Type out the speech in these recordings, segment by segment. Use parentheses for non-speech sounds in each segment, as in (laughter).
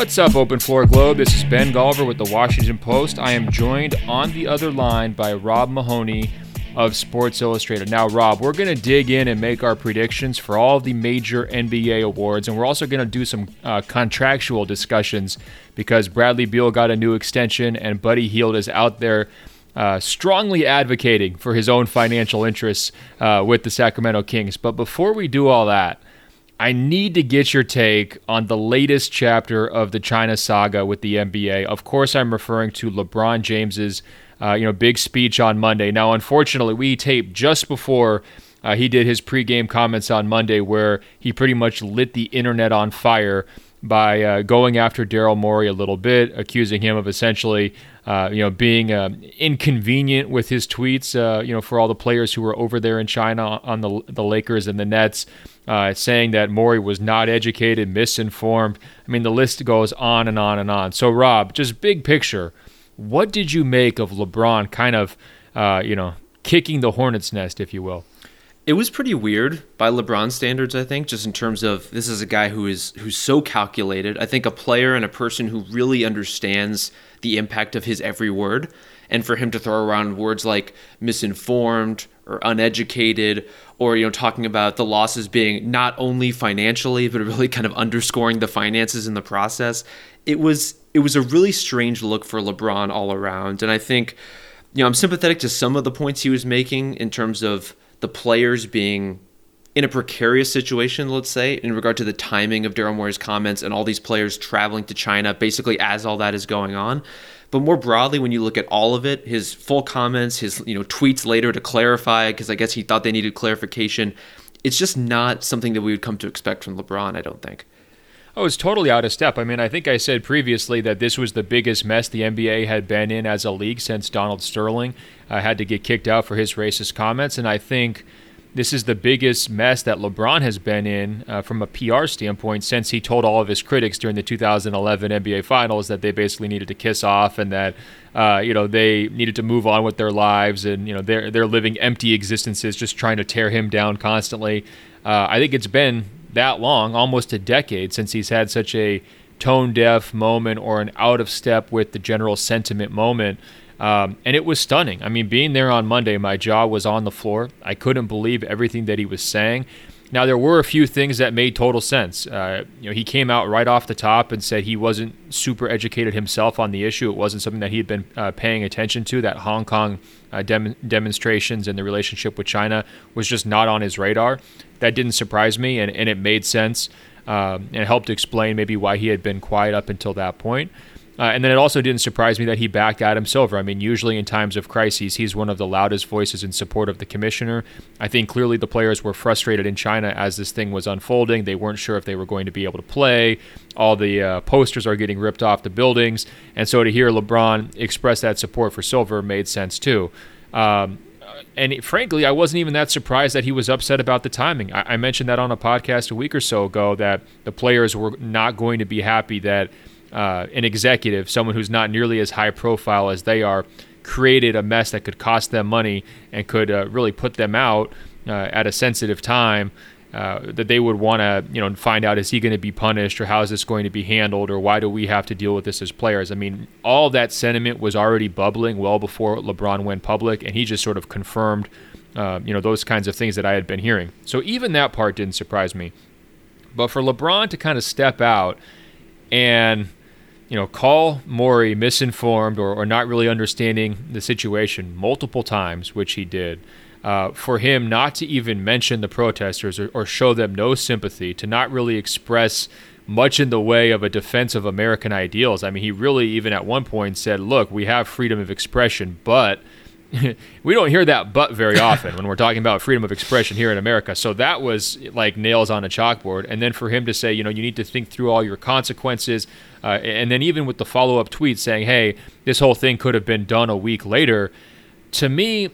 What's up, Open Floor Globe? This is Ben Golliver with the Washington Post. I am joined on the other line by Rob Mahoney of Sports Illustrated. Now, Rob, we're going to dig in and make our predictions for all the major NBA awards, and we're also going to do some uh, contractual discussions because Bradley Beal got a new extension and Buddy Hield is out there uh, strongly advocating for his own financial interests uh, with the Sacramento Kings. But before we do all that, I need to get your take on the latest chapter of the China saga with the NBA. Of course, I'm referring to LeBron James's, uh, you know, big speech on Monday. Now, unfortunately, we taped just before uh, he did his pregame comments on Monday, where he pretty much lit the internet on fire by uh, going after Daryl Morey a little bit, accusing him of essentially, uh, you know, being uh, inconvenient with his tweets, uh, you know, for all the players who were over there in China on the the Lakers and the Nets uh, saying that Morey was not educated, misinformed. I mean, the list goes on and on and on. So, Rob, just big picture, what did you make of LeBron kind of, uh, you know, kicking the hornet's nest, if you will? It was pretty weird by LeBron standards, I think, just in terms of this is a guy who is who's so calculated. I think a player and a person who really understands the impact of his every word. And for him to throw around words like misinformed or uneducated or you know talking about the losses being not only financially but really kind of underscoring the finances in the process it was it was a really strange look for LeBron all around and I think you know I'm sympathetic to some of the points he was making in terms of the players being in a precarious situation, let's say, in regard to the timing of Daryl Morey's comments and all these players traveling to China, basically as all that is going on. But more broadly, when you look at all of it, his full comments, his you know tweets later to clarify, because I guess he thought they needed clarification. It's just not something that we would come to expect from LeBron. I don't think. Oh, it's totally out of step. I mean, I think I said previously that this was the biggest mess the NBA had been in as a league since Donald Sterling uh, had to get kicked out for his racist comments, and I think this is the biggest mess that LeBron has been in uh, from a PR standpoint since he told all of his critics during the 2011 NBA Finals that they basically needed to kiss off and that uh, you know they needed to move on with their lives and you know they're they're living empty existences, just trying to tear him down constantly. Uh, I think it's been that long, almost a decade, since he's had such a tone deaf moment or an out of step with the general sentiment moment. Um, and it was stunning. I mean, being there on Monday, my jaw was on the floor. I couldn't believe everything that he was saying. Now, there were a few things that made total sense. Uh, you know, he came out right off the top and said he wasn't super educated himself on the issue. It wasn't something that he had been uh, paying attention to. That Hong Kong uh, dem- demonstrations and the relationship with China was just not on his radar. That didn't surprise me, and, and it made sense um, and helped explain maybe why he had been quiet up until that point. Uh, and then it also didn't surprise me that he backed Adam Silver. I mean, usually in times of crises, he's one of the loudest voices in support of the commissioner. I think clearly the players were frustrated in China as this thing was unfolding. They weren't sure if they were going to be able to play. All the uh, posters are getting ripped off the buildings. And so to hear LeBron express that support for Silver made sense too. Um, and frankly, I wasn't even that surprised that he was upset about the timing. I, I mentioned that on a podcast a week or so ago that the players were not going to be happy that uh, an executive, someone who's not nearly as high profile as they are, created a mess that could cost them money and could uh, really put them out uh, at a sensitive time. Uh, that they would want to, you know, find out is he going to be punished or how is this going to be handled or why do we have to deal with this as players? I mean, all that sentiment was already bubbling well before LeBron went public, and he just sort of confirmed, uh, you know, those kinds of things that I had been hearing. So even that part didn't surprise me. But for LeBron to kind of step out and you know, call Morey misinformed or, or not really understanding the situation multiple times, which he did. Uh, for him not to even mention the protesters or, or, show them no sympathy, to not really express much in the way of a defense of American ideals. I mean, he really, even at one point, said, Look, we have freedom of expression, but (laughs) we don't hear that but very often when we're talking about freedom of expression here in America. So that was like nails on a chalkboard. And then for him to say, you know, you need to think through all your consequences. Uh, and then even with the follow up tweet saying, hey, this whole thing could have been done a week later. To me,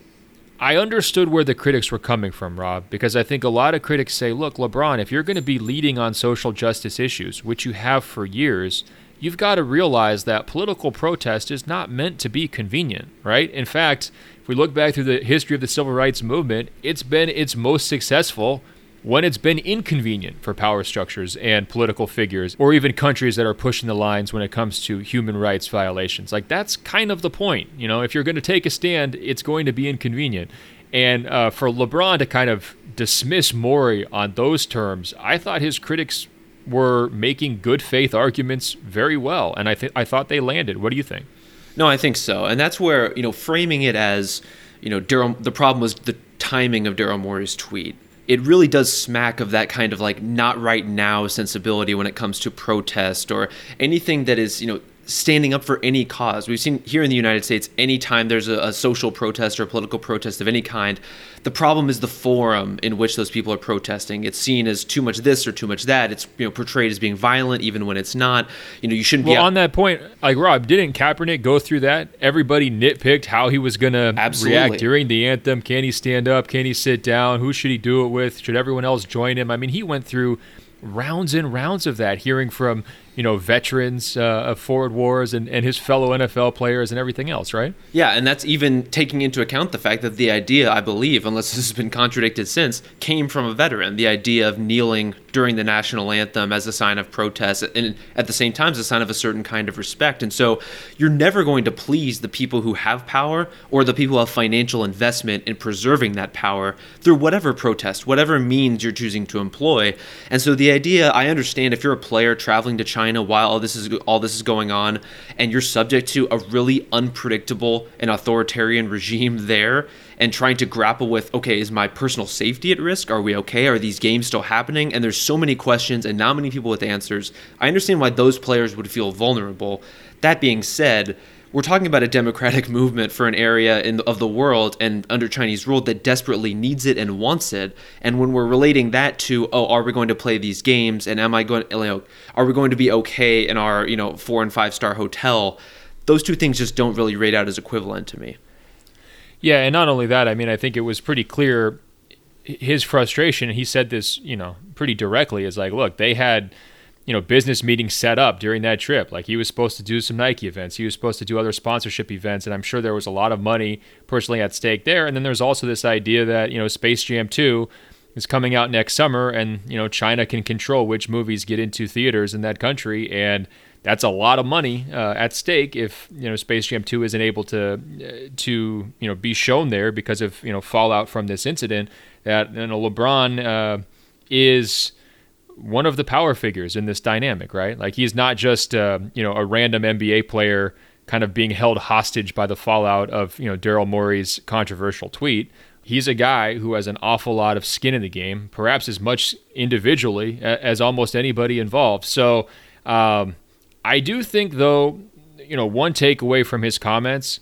I understood where the critics were coming from, Rob, because I think a lot of critics say, look, LeBron, if you're going to be leading on social justice issues, which you have for years, you've got to realize that political protest is not meant to be convenient, right? In fact, if we look back through the history of the civil rights movement, it's been its most successful when it's been inconvenient for power structures and political figures, or even countries that are pushing the lines when it comes to human rights violations. Like, that's kind of the point. You know, if you're going to take a stand, it's going to be inconvenient. And uh, for LeBron to kind of dismiss Morey on those terms, I thought his critics were making good faith arguments very well, and I think I thought they landed. What do you think? No, I think so, and that's where you know framing it as you know Daryl. The problem was the timing of Daryl Morey's tweet it really does smack of that kind of like not right now sensibility when it comes to protest or anything that is, you know, standing up for any cause. We've seen here in the United States, anytime there's a, a, social protest or a political protest of any kind, the problem is the forum in which those people are protesting. It's seen as too much this or too much that. It's you know portrayed as being violent even when it's not. You know, you shouldn't well, be. Well, on that point, like Rob, didn't Kaepernick go through that? Everybody nitpicked how he was going to react during the anthem. Can he stand up? Can he sit down? Who should he do it with? Should everyone else join him? I mean, he went through rounds and rounds of that, hearing from you know veterans uh, of forward wars and, and his fellow NFL players and everything else, right? Yeah, and that's even taking into account the fact that the idea, I believe, unless (laughs) this has been contradicted since, came from a veteran. The idea of kneeling during the national anthem as a sign of protest, and at the same time as a sign of a certain kind of respect. And so, you're never going to please the people who have power or the people who have financial investment in preserving that power through whatever protest, whatever means you're choosing to employ. And so, the idea, I understand, if you're a player traveling to China China while all this is all this is going on, and you're subject to a really unpredictable and authoritarian regime (laughs) there, and trying to grapple with, okay, is my personal safety at risk? Are we okay? Are these games still happening? And there's so many questions and not many people with answers. I understand why those players would feel vulnerable. That being said, we're talking about a democratic (laughs) movement for an area in, of the world and under Chinese rule that desperately needs it and wants it. And when we're relating that to, oh, are we going to play these games? And am I going, you know, are we going to be okay in our, you know, four and five star hotel? Those two things just don't really rate out as equivalent to me. Yeah, and not only that, I mean, I think it was pretty clear his frustration. He said this, you know, pretty directly. Is like, look, they had you know business meetings set up during that trip. Like he was supposed to do some nike events. He was supposed to do other sponsorship events and i'm sure there was a lot of money personally at stake there. And then there's also this idea that you know space jam 2 is coming out next summer and you know china can control which movies get into theaters in that country and that's a lot of money uh, at stake if you know Space Jam 2 isn't able to uh, to you know be shown there because of you know fallout from this incident that you know LeBron uh, is one of the power figures in this dynamic, right? Like he's not just uh, you know a random NBA player kind of being held hostage by the fallout of you know Daryl Morey's controversial tweet. He's a guy who has an awful lot of skin in the game, perhaps as much individually as almost anybody involved. So um, I do think, though, you know, one takeaway from his comments,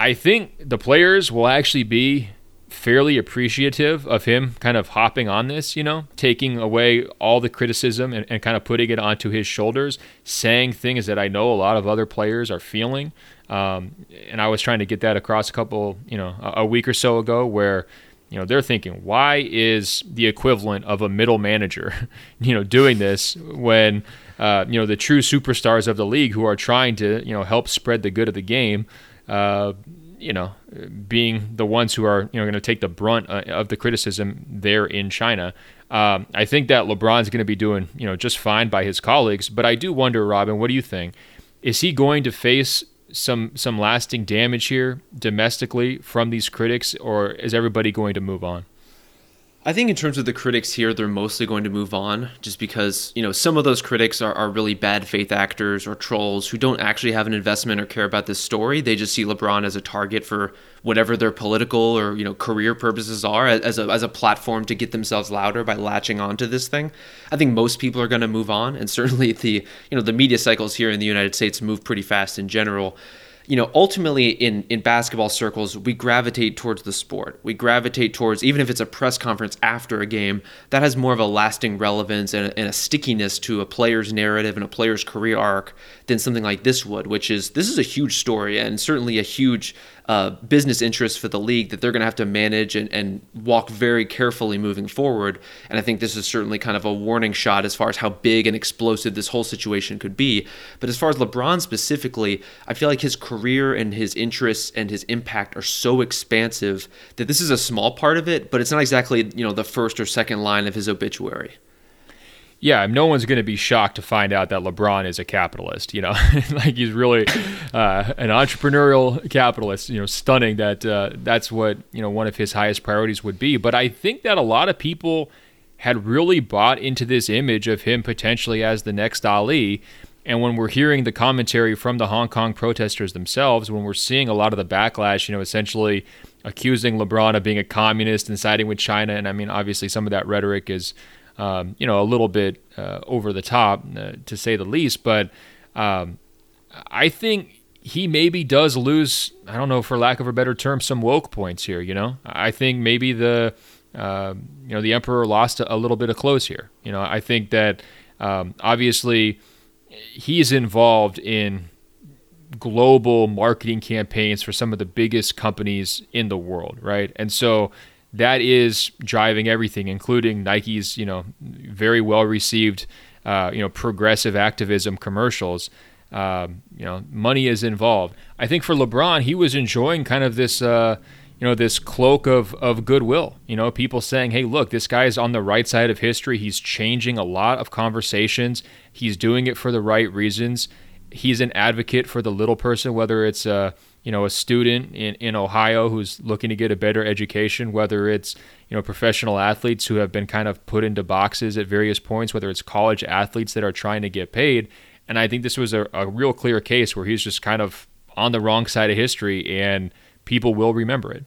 I think the players will actually be fairly appreciative of him kind of hopping on this, you know, taking away all the criticism and, and, kind of putting it onto his shoulders, saying things that I know a lot of other players are feeling. Um, and I was trying to get that across a couple, you know, a, a week or so ago where, you know, they're thinking, why is the equivalent of a middle manager, (laughs) you know, doing this when, uh, you know, the true superstars of the league who are trying to, you know, help spread the good of the game, uh, you know, being the ones who are you know going to take the brunt uh, of the criticism there in China. Um, I think that LeBron's going to be doing you know just fine by his colleagues, but I do wonder, Robin, what do you think? Is he going to face some some lasting damage here domestically from these critics, or is everybody going to move on? I think in terms of the critics here, they're mostly going to move on just because, you know, some of those critics are, are really bad faith actors or trolls who don't actually have an investment or care about this story. They just see LeBron as a target for whatever their political or, you know, career purposes are as a, as a platform to get themselves louder by latching onto this thing. I think most people are going to move on. And certainly the, you know, the media cycles here in the United States move pretty fast in general. You know, ultimately in, in basketball circles, we gravitate towards the sport. We gravitate towards, even if it's a press conference after a game, that has more of a lasting relevance and a, and a stickiness to a player's narrative and a player's career arc than something like this would, which is this is a huge story and certainly a huge uh, business interest for the league that they're going to have to manage and, and walk very carefully moving forward. And I think this is certainly kind of a warning shot as far as how big and explosive this whole situation could be. But as far as LeBron specifically, I feel like his career and his interests and his impact are so expansive that this is a small part of it, but it's not exactly you know the first or second line of his obituary yeah, no one's going to be shocked to find out that LeBron is a capitalist. You know, (laughs) like he's really uh, an entrepreneurial capitalist. You know, stunning that uh, that's what you know one of his highest priorities would be. But I think that a lot of people had really bought into this image of him potentially as the next Ali. And when we're hearing the commentary from the Hong Kong protesters themselves, when we're seeing a lot of the backlash, you know, essentially accusing LeBron of being a communist and siding with China, and I mean, obviously, some of that rhetoric is um, you know, a little bit uh, over the top, uh, to say the least. But um, I think he maybe does lose, I don't know, for lack of a better term, some woke points here. You know, I think maybe the, uh, you know, the emperor lost a, a, little bit of clothes here. You know, I think that um, obviously he's involved in global marketing campaigns for some of the biggest companies in the world, right? And so that is driving everything, including Nike's, you know, very well received, uh, you know, progressive activism commercials. Um, you know, money is involved. I think for LeBron, he was enjoying kind of this, uh, you know, this cloak of of goodwill. You know, people saying, "Hey, look, this guy is on the right side of history. He's changing a lot of conversations. He's doing it for the right reasons. He's an advocate for the little person, whether it's uh, you know a student in, in Ohio who's looking to get a better education, whether it's you know professional athletes who have been kind of put into boxes at various points, whether it's college athletes that are trying to get paid. And I think this was a, a real clear case where he's just kind of on the wrong side of history, and people will remember it.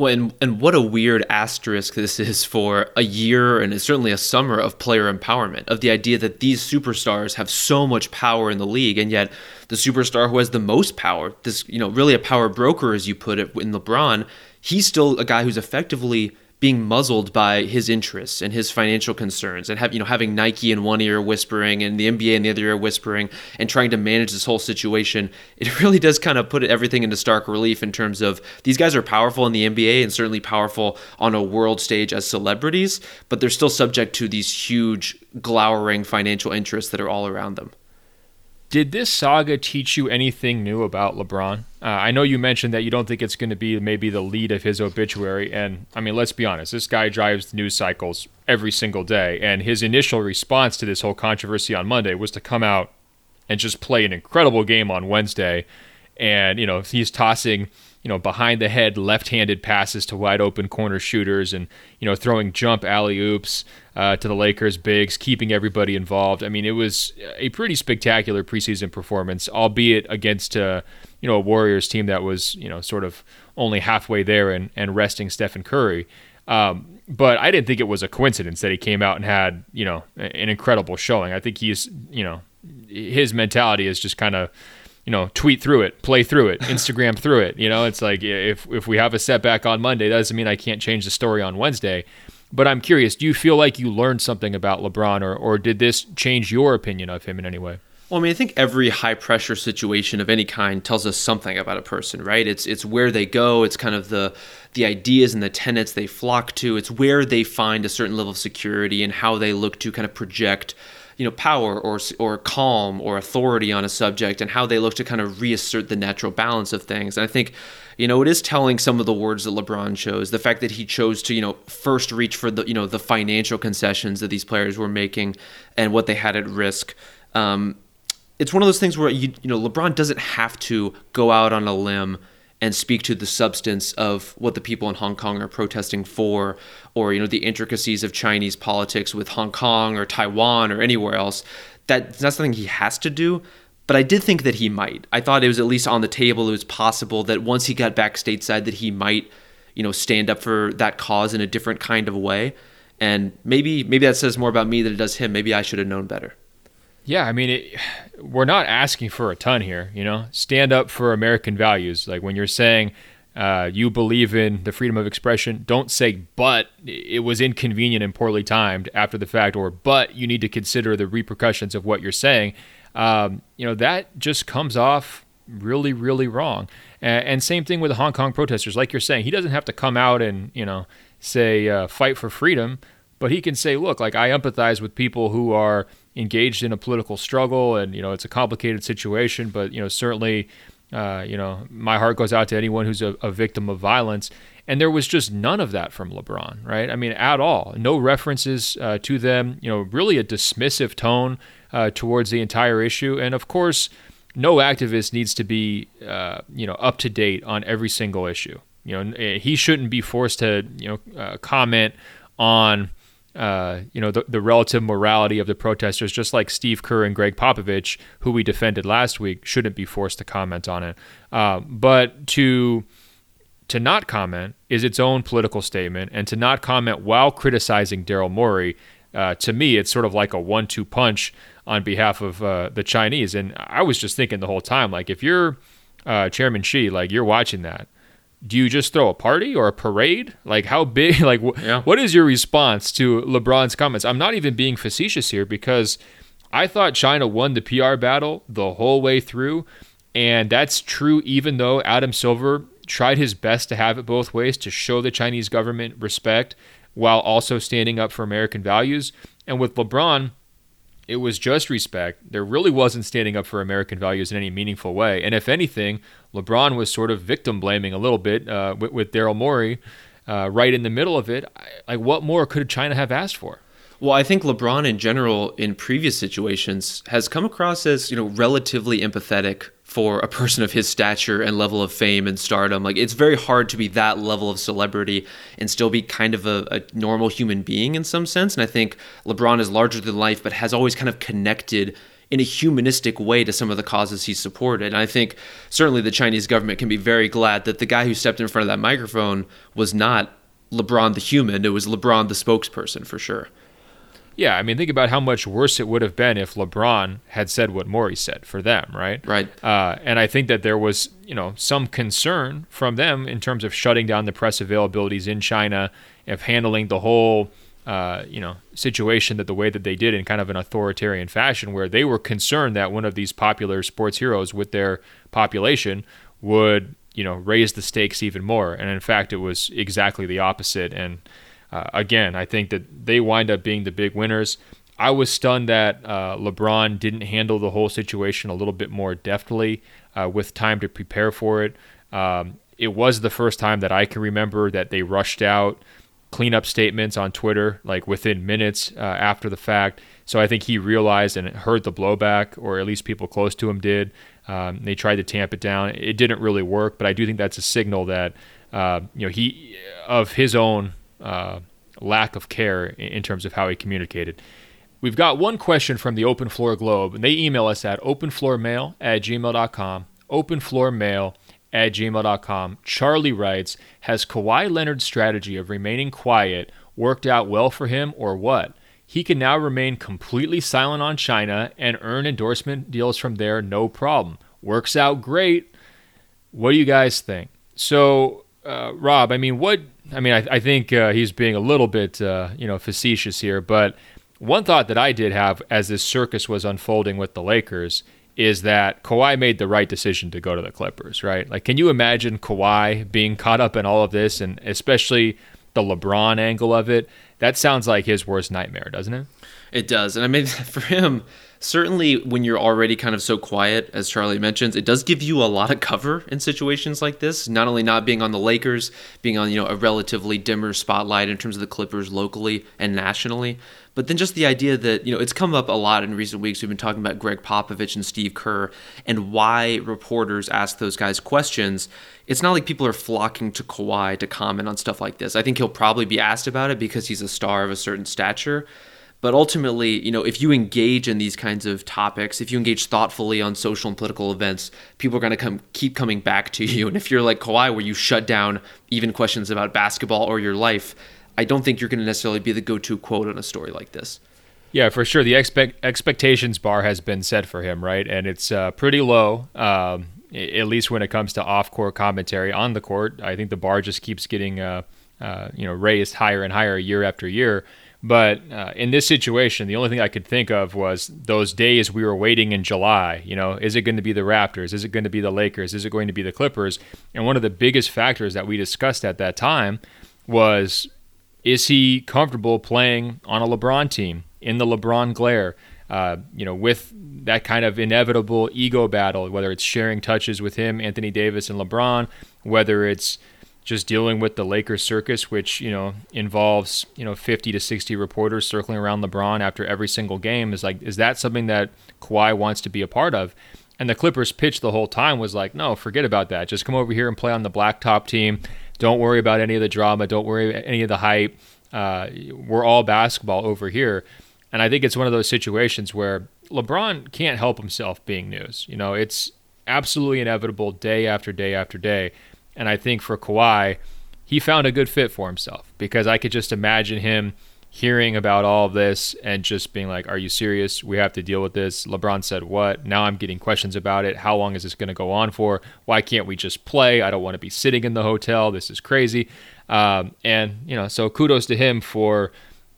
Well, and, and what a weird asterisk this is for a year and certainly a summer of player empowerment, of the idea that these superstars have so much power in the league, and yet the superstar who has the most power, this, you know, really a power broker, as you put it, in LeBron, he's still a guy who's effectively being muzzled by his interests and his financial concerns and have you know having Nike in one ear whispering and the NBA in the other ear whispering and trying to manage this whole situation it (laughs) really does kind of put everything into stark relief in terms of these guys are powerful in the NBA and certainly powerful on a world stage as celebrities but they're still subject to these huge glowering financial interests that are all around them did this saga teach you anything new about LeBron? Uh, I know you mentioned that you don't think it's going to be maybe the lead of his obituary. And I mean, let's be honest, this guy drives news cycles every single day. And his initial response to this whole controversy on Monday was to come out and just play an incredible game on Wednesday. And, you know, he's tossing you know, behind the head left-handed passes to wide open corner shooters and, you know, throwing jump alley oops uh, to the Lakers bigs, keeping everybody involved. I mean, it was a pretty spectacular preseason performance, albeit against, uh, you know, a Warriors team that was, you know, sort of only halfway there and, and resting Stephen Curry. Um, but I didn't think it was a coincidence that he came out and had, you know, an incredible showing. I think he's, you know, his mentality is just kind of, you know, tweet through it, play through it, Instagram through it. You know, it's like if if we have a setback on Monday, that doesn't mean I can't change the story on Wednesday. But I'm curious, do you feel like you learned something about LeBron or or did this change your opinion of him in any way? Well, I mean, I think every high pressure situation of any kind tells us something about a person, right? It's it's where they go, it's kind of the the ideas and the tenets they flock to, it's where they find a certain level of security and how they look to kind of project you know power or or calm or authority on a subject and how they look to kind of reassert the natural balance of things. And I think you know it is telling some of the words that LeBron chose, the fact that he chose to you know first reach for the you know the financial concessions that these players were making and what they had at risk. Um, it's one of those things where you you know LeBron doesn't have to go out on a limb and speak to the substance of what the people in Hong Kong are protesting for, or you know the intricacies of Chinese politics with Hong Kong or Taiwan or anywhere else. That, that's not something he has to do. But I did think that he might. I thought it was at least on the table. It was possible that once he got back stateside, that he might, you know, stand up for that cause in a different kind of way. And maybe maybe that says more about me than it does him. Maybe I should have known better. Yeah, I mean, it, we're not asking for a ton here. You know, stand up for American values. Like when you're saying uh, you believe in the freedom of expression, don't say "but" it was inconvenient and poorly timed after the fact, or "but" you need to consider the repercussions of what you're saying. Um, you know, that just comes off really, really wrong. And, and, same thing with the Hong Kong protesters. Like you're saying, he doesn't have to come out and you know say uh, fight for freedom, but he can say, look, like I empathize with people who are engaged in a political struggle, and you know it's a complicated situation, but you know certainly. Uh, you know, my heart goes out to anyone who's a, a victim of violence. And there was just none of that from LeBron, right? I mean, at all. No references uh, to them. You know, really a dismissive tone uh, towards the entire issue. And of course, no activist needs to be, uh, you know, up to date on every single issue. You know, he shouldn't be forced to, you know, uh, comment on uh, you know, the, the relative morality of the protesters, just like Steve Kerr and Gregg Popovich, who we defended last week, shouldn't be forced to comment on it. Uh, but to to not comment is its own political statement, and to not comment while criticizing Daryl Morey, uh, to me, it's sort of like a one-two punch on behalf of uh, the Chinese. And I was just thinking the whole time, like, if you're uh, Chairman Xi, like, you're watching that do you just throw a party or a parade? Like how big? (laughs) Like wh- yeah. what is your response to LeBron's comments? I'm not even being facetious here because I thought China won the PR battle the whole way through, and that's true even though Adam Silver tried his best to have it both ways to show the Chinese government respect while also standing up for American values. And with LeBron, it was just respect. There really wasn't standing up for American values in any meaningful way. And if anything, LeBron was sort of victim blaming a little bit uh, with, with Daryl Morey uh, right in the middle of it. Like, what more could China have asked for? Well, I think LeBron in general in previous situations has come across as, you know, relatively empathetic for a person of his stature and level of fame and stardom. Like it's very hard to be that level of celebrity and still be kind of a, a, normal human being in some sense. And I think LeBron is larger than life, but has always kind of connected in a humanistic way to some of the causes he supported. And I think certainly the Chinese government can be very glad that the guy who stepped in front of that microphone was not LeBron the human, it was LeBron the spokesperson for sure. Yeah, I mean, think about how much worse it would have been if LeBron had said what Morey said for them, right? Right. Uh, and I think that there was, you know, some concern from them in terms of shutting down the press availabilities in China, of handling the whole, uh, you know, situation that the way that they did in kind of an authoritarian fashion, where they were concerned that one of these popular sports heroes with their population would, you know, raise the stakes even more. And in fact, it was exactly the opposite. And uh, again, I think that they wind up being the big winners. I was stunned that uh, LeBron didn't handle the whole situation a little bit more deftly uh, with time to prepare for it. Um, it was the first time that I can remember that they rushed out cleanup statements on Twitter like within minutes uh, after the fact. So I think he realized and heard the blowback, or at least people close to him did. Um, they tried to tamp it down. It didn't really work, but I do think that's a signal that uh, you know he of his own uh, lack of care in terms of how he communicated. We've got one question from the Open Floor Globe, and they email us at openfloormail at gmail.com. Openfloormail at gmail.com. Charlie writes Has Kawhi Leonard's strategy of remaining quiet worked out well for him, or what? He can now remain completely silent on China and earn endorsement deals from there, no problem. Works out great. What do you guys think? So, uh, Rob, I mean, what I mean, I, I think uh, he's being a little bit, uh, you know, facetious here. But one thought that I did have as this circus was unfolding with the Lakers is that Kawhi made the right decision to go to the Clippers, right? Like, can you imagine Kawhi being caught up in all of this, and especially the LeBron angle of it? That sounds like his worst nightmare, doesn't it? It does, and I mean, (laughs) for him certainly when you're already kind of so quiet, as Charlie mentions, it does give you a lot of cover in situations like this. Not only not being on the Lakers, being on you know a relatively dimmer spotlight in terms of the Clippers locally and nationally, but then just the idea that you know it's come up a lot in recent weeks. We've been talking about Gregg Popovich and Steve Kerr and why reporters ask those guys questions. It's not like people are flocking to Kawhi to comment on stuff like this. I think he'll probably be asked about it because he's a star of a certain stature. But ultimately, you know, if you engage in these kinds of topics, if you engage thoughtfully on social and political events, people are going to come keep coming back to you. And if you're like Kawhi, where you shut down even questions about basketball or your life, I don't think you're going to necessarily be the go-to quote on a story like this. Yeah, for sure. The expect expectations bar has been set for him, right? And it's uh, pretty low, um, at least when it comes to off-court commentary. On the court, I think the bar just keeps getting, uh, uh, you know, raised higher and higher year after year. But uh, in this situation, the only thing I could think of was those days we were waiting in July. You know, is it going to be the Raptors? Is it going to be the Lakers? Is it going to be the Clippers? And one of the biggest factors that we discussed at that time was is he comfortable playing on a LeBron team in the LeBron glare? Uh, you know, with that kind of inevitable ego battle, whether it's sharing touches with him, Anthony Davis, and LeBron, whether it's just dealing with the Lakers circus, which you know involves you know 50 to 60 reporters circling around LeBron after every single game, is like, is that something that Kawhi wants to be a part of? And the Clippers' pitch the whole time was like, no, forget about that. Just come over here and play on the blacktop team. Don't worry about any of the drama. Don't worry about any of the hype. Uh, we're all basketball over here. And I think it's one of those situations where LeBron can't help himself being news. You know, it's absolutely inevitable day after day after day. And I think for Kawhi, he found a good fit for himself because I could just imagine him hearing about all of this and just being like, Are you serious? We have to deal with this. LeBron said what? Now I'm getting questions about it. How long is this going to go on for? Why can't we just play? I don't want to be sitting in the hotel. This is crazy. Um, and, you know, so kudos to him for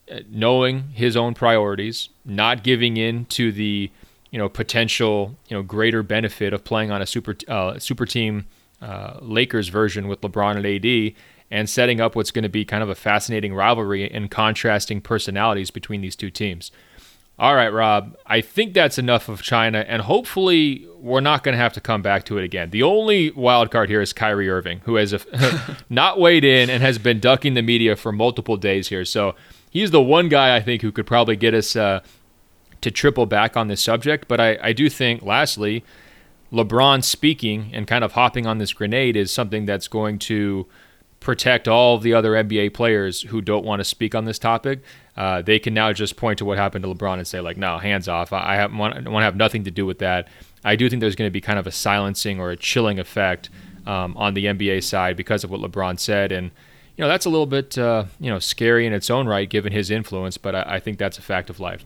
uh, knowing his own priorities, not giving in to the, you know, potential, you know, greater benefit of playing on a super, uh, super team uh, Lakers version with LeBron and AD and setting up what's going to be kind of a fascinating rivalry and contrasting personalities between these two teams. All right, Rob, I think that's enough of China, and hopefully we're not going to have to come back to it again. The only wild card here is Kyrie Irving, who has (laughs) not weighed in and has been ducking the media for multiple days here. So he's the one guy I think who could probably get us uh, to triple back on this subject. But I, I do think, lastly, LeBron speaking and kind of hopping on this grenade is something that's going to protect all of the other NBA players who don't want to speak on this topic. Uh, they can now just point to what happened to LeBron and say, like, no, hands off. I, have, want, want to have nothing to do with that. I do think there's going to be kind of a silencing or a chilling effect um, on the NBA side because of what LeBron said. And, you know, that's a little bit, uh, you know, scary in its own right given his influence, but I, I think that's a fact of life.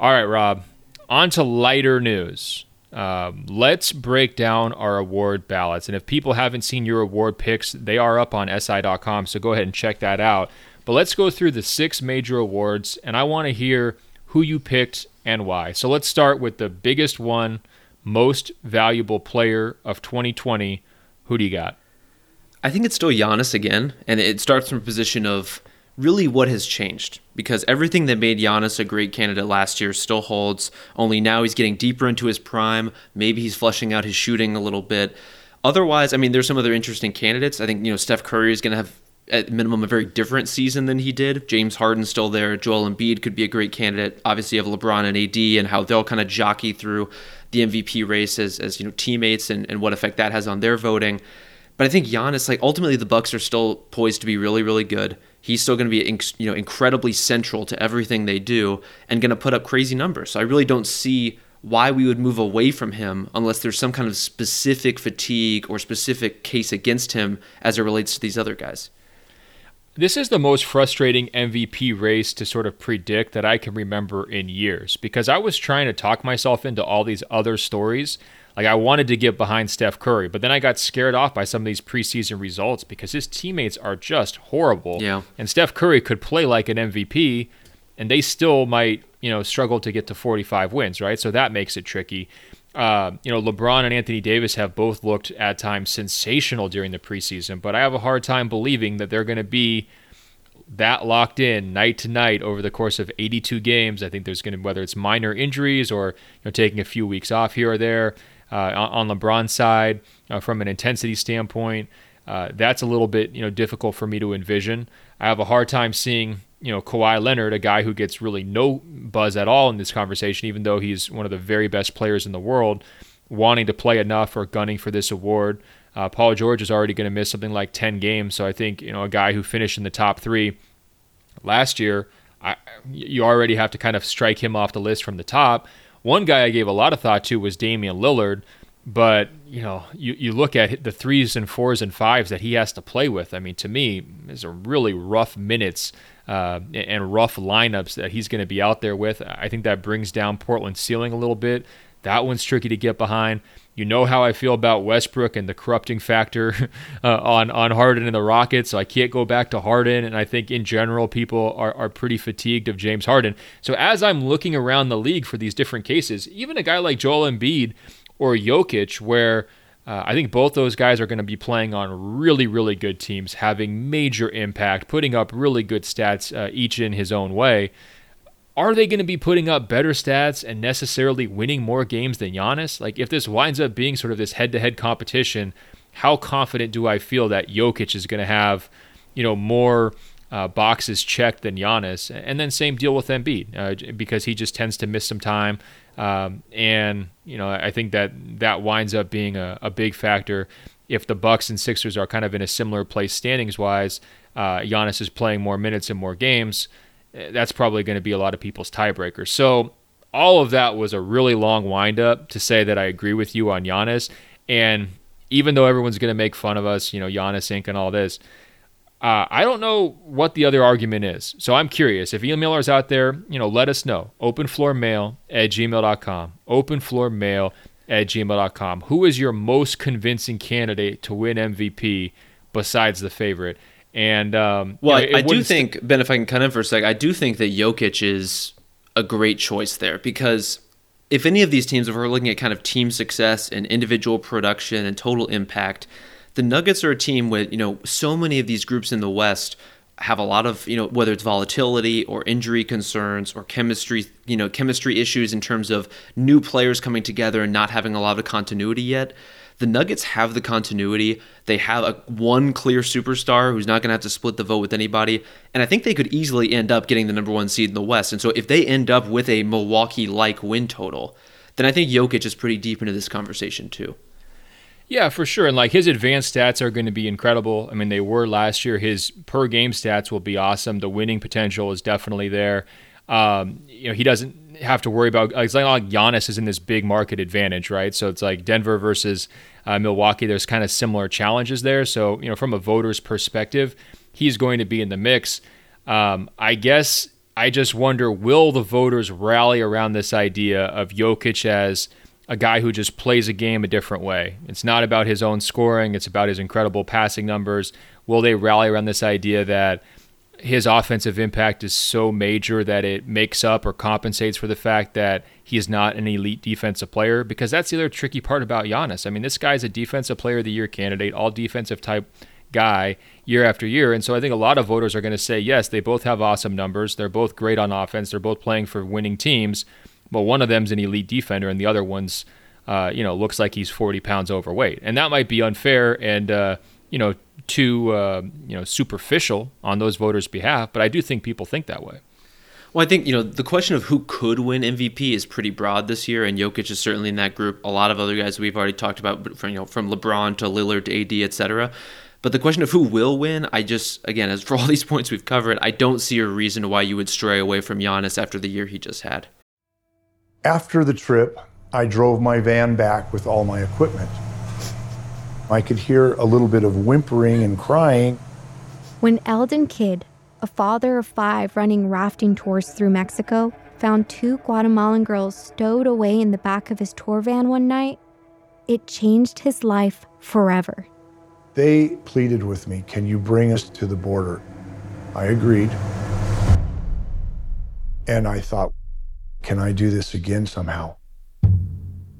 All right, Rob, on to lighter news. Um, let's break down our award ballots. And if people haven't seen your award picks, they are up on SI.com. So go ahead and check that out. But let's go through the six major awards, and I want to hear who you picked and why. So let's start with the biggest one most valuable player of 2020. Who do you got? I think it's still Giannis again, and it starts from a position of really what has changed because everything that made Giannis a great candidate last year still holds. Only now he's getting deeper into his prime. Maybe he's flushing out his shooting a little bit. Otherwise, I mean, there's some other interesting candidates. I think you know Steph Curry is going to have at minimum a very different season than he did. James Harden's still there. Joel Embiid could be a great candidate. Obviously, you have LeBron and AD and how they'll kind of jockey through the MVP race as, as you know teammates and, and what effect that has on their voting. But I think Giannis, like ultimately, the Bucks are still poised to be really, really good. He's still going to be, you know, incredibly central to everything they do and going to put up crazy numbers. So I really don't see why we would move away from him unless there's some kind of specific fatigue or specific case against him as it relates to these other guys. This is the most frustrating MVP race to sort of predict that I can remember in years because I was trying to talk myself into all these other stories like I wanted to get behind Steph Curry, but then I got scared off by some of these preseason results because his teammates are just horrible. Yeah. And Steph Curry could play like an MVP and they still might, you know, struggle to get to 45 wins, right? So that makes it tricky. Uh, you know, LeBron and Anthony Davis have both looked at times sensational during the preseason, but I have a hard time believing that they're going to be that locked in night to night over the course of 82 games. I think there's going to whether it's minor injuries or you know taking a few weeks off here or there on LeBron's side uh, from an intensity standpoint. Uh, that's a little bit you know difficult for me to envision. I have a hard time seeing you know Kawhi Leonard, a guy who gets really no buzz at all in this conversation, even though he's one of the very best players in the world, wanting to play enough or gunning for this award. Uh, Paul George is already going to miss something like 10 games, so I think you know a guy who finished in the top three last year, I, you already have to kind of strike him off the list from the top. One guy I gave a lot of thought to was Damian Lillard. But you know, you, you look at the threes and fours and fives that he has to play with. I mean, to me, these are really rough minutes uh, and rough lineups that he's going to be out there with. I think that brings down Portland's ceiling a little bit. That one's tricky to get behind. You know how I feel about Westbrook and the corrupting factor (laughs) uh, on on Harden and the Rockets. So I can't go back to Harden, and I think in general people are are pretty fatigued of James Harden. So as I'm looking around the league for these different cases, even a guy like Joel Embiid or Jokic, where uh, I think both those guys are going to be playing on really, really good teams, having major impact, putting up really good stats, uh, each in his own way. Are they going to be putting up better stats and necessarily winning more games than Giannis? Like, if this winds up being sort of this head to head competition, how confident do I feel that Jokic is going to have, you know, more uh, boxes checked than Giannis? And then same deal with Embiid uh, because he just tends to miss some time. Um, and, you know, I think that that winds up being a, a big factor if the Bucks and Sixers are kind of in a similar place standings wise. Uh, Giannis is playing more minutes and more games. Eh, that's probably going to be a lot of people's tiebreaker. So all of that was a really long windup to say that I agree with you on Giannis. And even though everyone's going to make fun of us, you know, Giannis Inc. and all this, uh, I don't know what the other argument is. So I'm curious. If emailers out there, you know, let us know. Openfloormail at gmail.com. Openfloormail at gmail.com. Who is your most convincing candidate to win MVP besides the favorite? And um, well, you know, I, I do think st- Ben, if I can cut in for a sec, I do think that Jokic is a great choice there because if any of these teams, if we're looking at kind of team success and individual production and total impact, the Nuggets are a team with you know so many of these groups in the West have a lot of you know whether it's volatility or injury concerns or chemistry you know chemistry issues in terms of new players coming together and not having a lot of continuity yet the Nuggets have the continuity. They have a one clear superstar who's not going to have to split the vote with anybody, and I think they could easily end up getting the number one seed in the West. And so if they end up with a Milwaukee-like win total, then I think Jokic is pretty deep into this conversation too. Yeah, for sure. And like his advanced stats are going to be incredible. I mean, they were last year. His per game stats will be awesome. The winning potential is definitely there. Um, you know, he doesn't have to worry about. It's not like Giannis is in this big market advantage, right? So it's like Denver versus uh, Milwaukee. There's kind of similar challenges there. So you know, from a voter's perspective, he's going to be in the mix. Um, I guess I just wonder, will the voters rally around this idea of Jokic as a guy who just plays a game a different way? It's not about his own scoring; it's about his incredible passing numbers. Will they rally around this idea that his offensive impact is so major that it makes up or compensates for the fact that he is not an elite defensive player because that's the other tricky part about Giannis. I mean, this guy's a defensive player of the year candidate, all defensive type guy year after year. And so I think a lot of voters are going to say, yes, they both have awesome numbers. They're both great on offense. They're both playing for winning teams. But one of them's an elite defender and the other one's, uh, you know, looks like he's 40 pounds overweight. And that might be unfair and, uh, you know, too uh, you know superficial on those voters' behalf, but I do think people think that way. Well, I think you know the question of who could win MVP is pretty broad this year, and Jokic is certainly in that group. A lot of other guys we've already talked about, from you know from LeBron to Lillard to AD, etc. But the question of who will win, I just again, as for all these points we've covered, I don't see a reason why you would stray away from Giannis after the year he just had. After the trip, I drove my van back with all my equipment. I could hear a little bit of whimpering and crying. When Eldon Kidd, a father of five running rafting tours through Mexico, found two Guatemalan girls stowed away in the back of his tour van one night, it changed his life forever. They pleaded with me, Can you bring us to the border? I agreed. And I thought, Can I do this again somehow?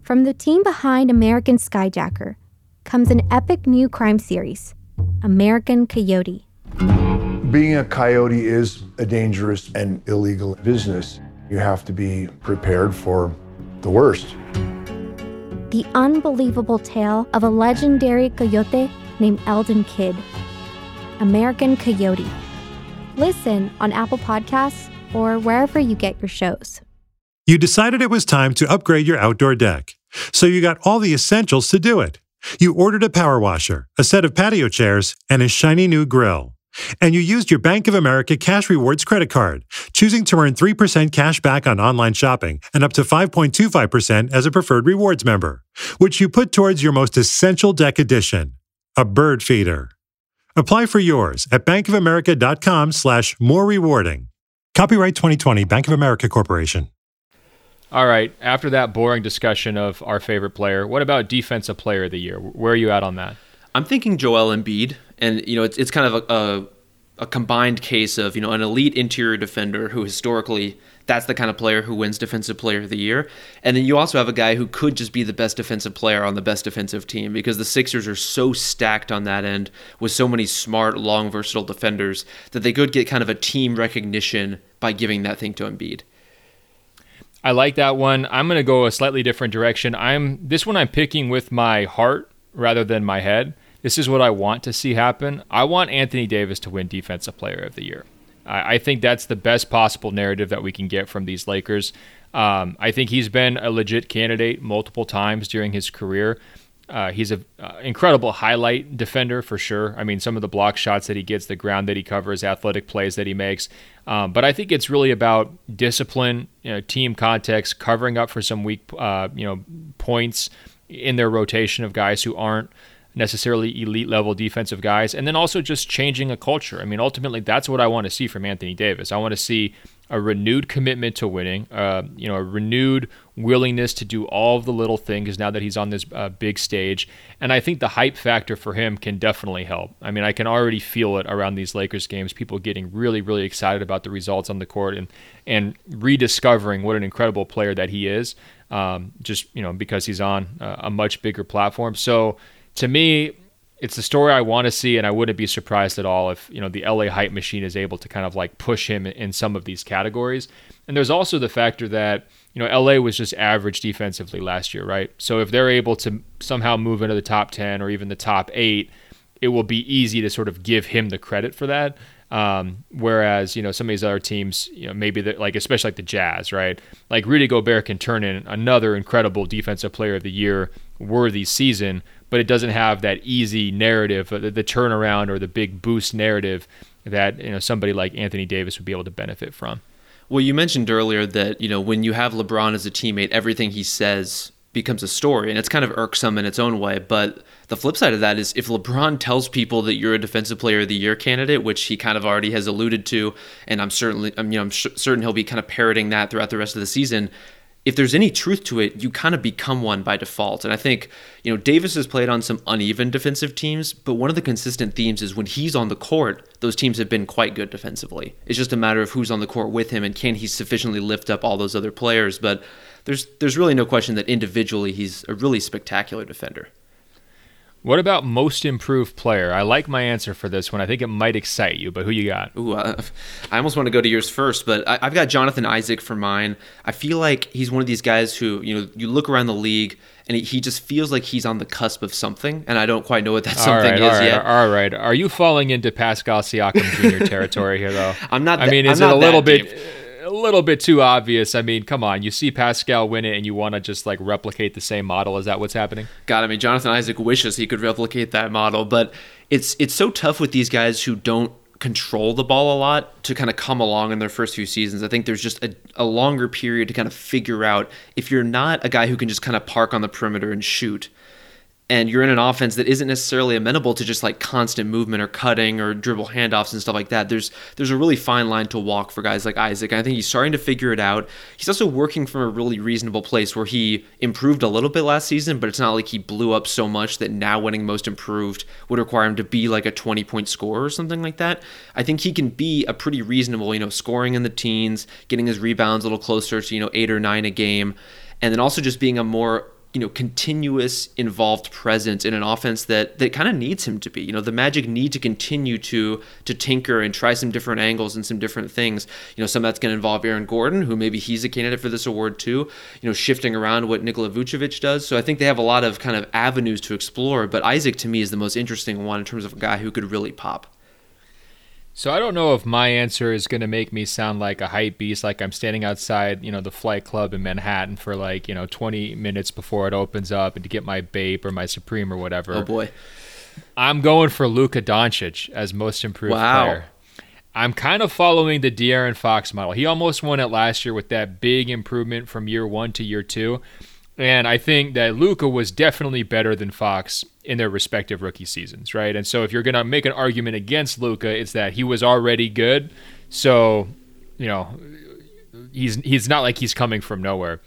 From the team behind American Skyjacker, comes an epic new crime series American Coyote. Being a coyote is a dangerous and illegal business. You have to be prepared for the worst. The unbelievable tale of a legendary coyote named Eldon Kidd. American Coyote. Listen on Apple Podcasts or wherever you get your shows. You decided it was time to upgrade your outdoor deck, so you got all the essentials to do it. You ordered a power washer, a set of patio chairs, and a shiny new grill. And you used your Bank of America Cash Rewards credit card, choosing to earn 3% cash back on online shopping and up to 5.25% as a preferred rewards member, which you put towards your most essential deck addition, a bird feeder. Apply for yours at bankofamerica.com slash more rewarding. Copyright 2020 Bank of America Corporation. All right. After that boring discussion of our favorite player, what about defensive player of the year? Where are you at on that? I'm thinking Joel Embiid, and you know it's it's kind of a, a, a combined case of you know an elite interior defender who historically that's the kind of player who wins defensive player of the year, and then you also have a guy who could just be the best defensive player on the best defensive team because the Sixers are so stacked on that end with so many smart, long, versatile defenders that they could get kind of a team recognition by giving that thing to Embiid. I like that one. I'm going to go a slightly different direction. I'm this one I'm picking with my heart rather than my head. This is what I want to see happen. I want Anthony Davis to win Defensive Player of the Year. I, I think that's the best possible narrative that we can get from these Lakers. Um, I think he's been a legit candidate multiple times during his career. Uh, he's an uh, incredible highlight defender for sure. I mean, some of the block shots that he gets, the ground that he covers, athletic plays that he makes. Um, but I think it's really about discipline, you know, team context, covering up for some weak, uh, you know, points in their rotation of guys who aren't necessarily elite level defensive guys, and then also just changing a culture. I mean, ultimately, that's what I want to see from Anthony Davis. I want to see a renewed commitment to winning, uh, you know, a renewed willingness to do all of the little things now that he's on this uh, big stage. And I think the hype factor for him can definitely help. I mean, I can already feel it around these Lakers games. People getting really, really excited about the results on the court and and rediscovering what an incredible player that he is. Um, just you know, because he's on a much bigger platform. So to me, it's the story I want to see, and I wouldn't be surprised at all if you know the LA hype machine is able to kind of like push him in some of these categories. And there's also the factor that you know LA was just average defensively last year, right? So if they're able to somehow move into the top ten or even the top eight, it will be easy to sort of give him the credit for that. Um, whereas you know some of these other teams, you know maybe the, like especially like the Jazz, right? Like Rudy Gobert can turn in another incredible defensive player of the year worthy season, but it doesn't have that easy narrative, the, the turnaround or the big boost narrative that you know somebody like Anthony Davis would be able to benefit from. Well, you mentioned earlier that you know when you have LeBron as a teammate, everything he says becomes a story, and it's kind of irksome in its own way. But the flip side of that is if LeBron tells people that you're a Defensive Player of the Year candidate, which he kind of already has alluded to, and I'm certainly, I'm, you know, I'm sh- certain he'll be kind of parroting that throughout the rest of the season if there's any truth to it, you kind of become one by default. And I think, you know, Davis has played on some uneven defensive teams, but one of the consistent themes is when he's on the court, those teams have been quite good defensively. It's just a matter of who's on the court with him and can he sufficiently lift up all those other players. But there's there's really no question that individually he's a really spectacular defender. What about most improved player? I like my answer for this one. I think it might excite you, but who you got? Ooh, uh, I almost want to go to yours first, but I, have got Jonathan Isaac for mine. I feel like he's one of these guys who, you know, you look around the league and he, he just feels like he's on the cusp of something, and I don't quite know what that something right, is all right, yet. All right, are you falling into Pascal Siakam Jr. territory here, though? (laughs) I'm not. I mean, is I'm it a little bit? Deep a little bit too obvious. I mean, come on. You see Pascal win it and you want to just like replicate the same model. Is that what's happening? God, I mean, Jonathan Isaac wishes he could replicate that model, but it's it's so tough with these guys who don't control the ball a lot to kind of come along in their first few seasons. I think there's just a, a longer period to kind of figure out if you're not a guy who can just kind of park on the perimeter and shoot and you're in an offense that isn't necessarily amenable to just like constant movement or cutting or dribble handoffs and stuff like that. There's there's a really fine line to walk for guys like Isaac. And I think he's starting to figure it out. He's also working from a really reasonable place where he improved a little bit last season, but it's not like he blew up so much that now winning most improved would require him to be like a 20 point scorer or something like that. I think he can be a pretty reasonable, you know, scoring in the teens, getting his rebounds a little closer to, you know, 8 or 9 a game, and then also just being a more you know continuous involved presence in an offense that that kind of needs him to be. You know the magic need to continue to to tinker and try some different angles and some different things. You know some that's going to involve Aaron Gordon who maybe he's a candidate for this award too you know shifting around what Nikola Vucevic does. So I think they have a lot of kind of avenues to explore but Isaac to me is the most interesting one in terms of a guy who could really pop so I don't know if my answer is going to make me sound like a hype beast, like I'm standing outside, you know, the Flight Club in Manhattan for like, you know, 20 minutes before it opens up and to get my Bape or my Supreme or whatever. Oh boy. I'm going for Luka Doncic as most improved wow. player. I'm kind of following the De'Aaron Fox model. He almost won it last year with that big improvement from year one to year two. And I think that Luka was definitely better than Fox in their respective rookie seasons, right? And so if you're going to make an argument against Luka, it's that he was already good. So, you know, he's he's not like he's coming from nowhere.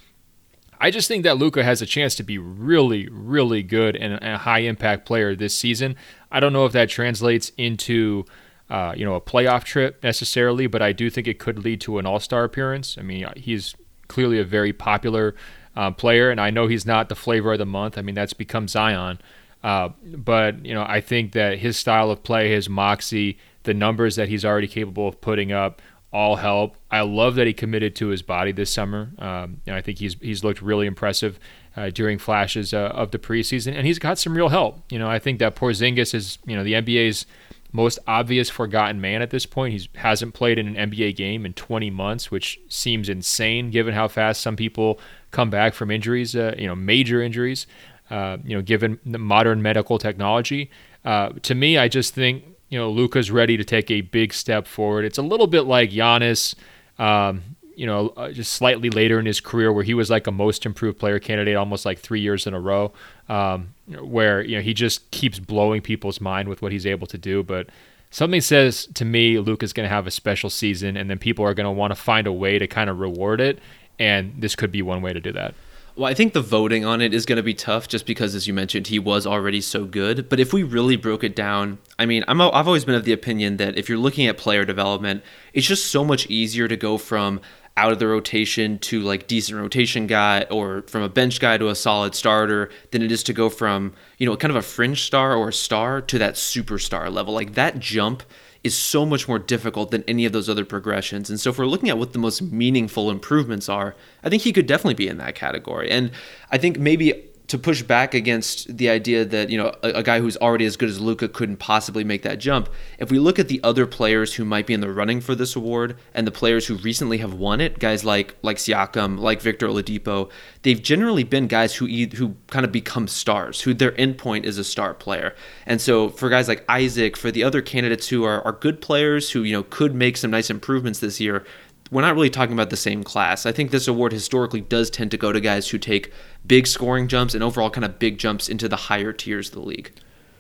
I just think that Luka has a chance to be really, really good and a high impact player this season. I don't know if that translates into uh, you know a playoff trip necessarily, but I do think it could lead to an All Star appearance. I mean, he's clearly a very popular uh, player, and I know he's not the flavor of the month. I mean, that's become Zion. Uh, but you know, I think that his style of play, his moxie, the numbers that he's already capable of putting up, all help. I love that he committed to his body this summer. Um, I think he's he's looked really impressive uh, during flashes uh, of the preseason, and he's got some real help. You know, I think that Porzingis is you know the NBA's most obvious forgotten man at this point. He hasn't played in an NBA game in 20 months, which seems insane given how fast some people come back from injuries, uh, you know, major injuries, uh, you know, given the modern medical technology. Uh, to me, I just think, you know, Luka's ready to take a big step forward. It's a little bit like Giannis, um, you know, uh, just slightly later in his career where he was like a most improved player candidate almost like three years in a row, um, where, you know, he just keeps blowing people's mind with what he's able to do. But something says to me Luka's going to have a special season and then people are going to want to find a way to kind of reward it and this could be one way to do that. Well, I think the voting on it is going to be tough just because, as you mentioned, he was already so good. But if we really broke it down, I mean, I'm, I've always been of the opinion that if you're looking at player development, it's just so much easier to go from out of the rotation to like decent rotation guy or from a bench guy to a solid starter than it is to go from, you know, kind of a fringe star or a star to that superstar level. Like that jump is so much more difficult than any of those other progressions. And so if we're looking at what the most meaningful improvements are, I think he could definitely be in that category. And I think maybe to push back against the idea that you know a, a, guy who's already as good as Luka couldn't possibly make that jump. If we look at the other players who might be in the running for this award and the players who recently have won it, guys like like Siakam, like Victor Oladipo, they've generally been guys who who kind of become stars, who their endpoint is a star player. And so for guys like Isaac, for the other candidates who are, are good players who you know could make some nice improvements this year, we're not really talking about the same class. I think this award historically does tend to go to guys who take big scoring jumps and overall kind of big jumps into the higher tiers of the league.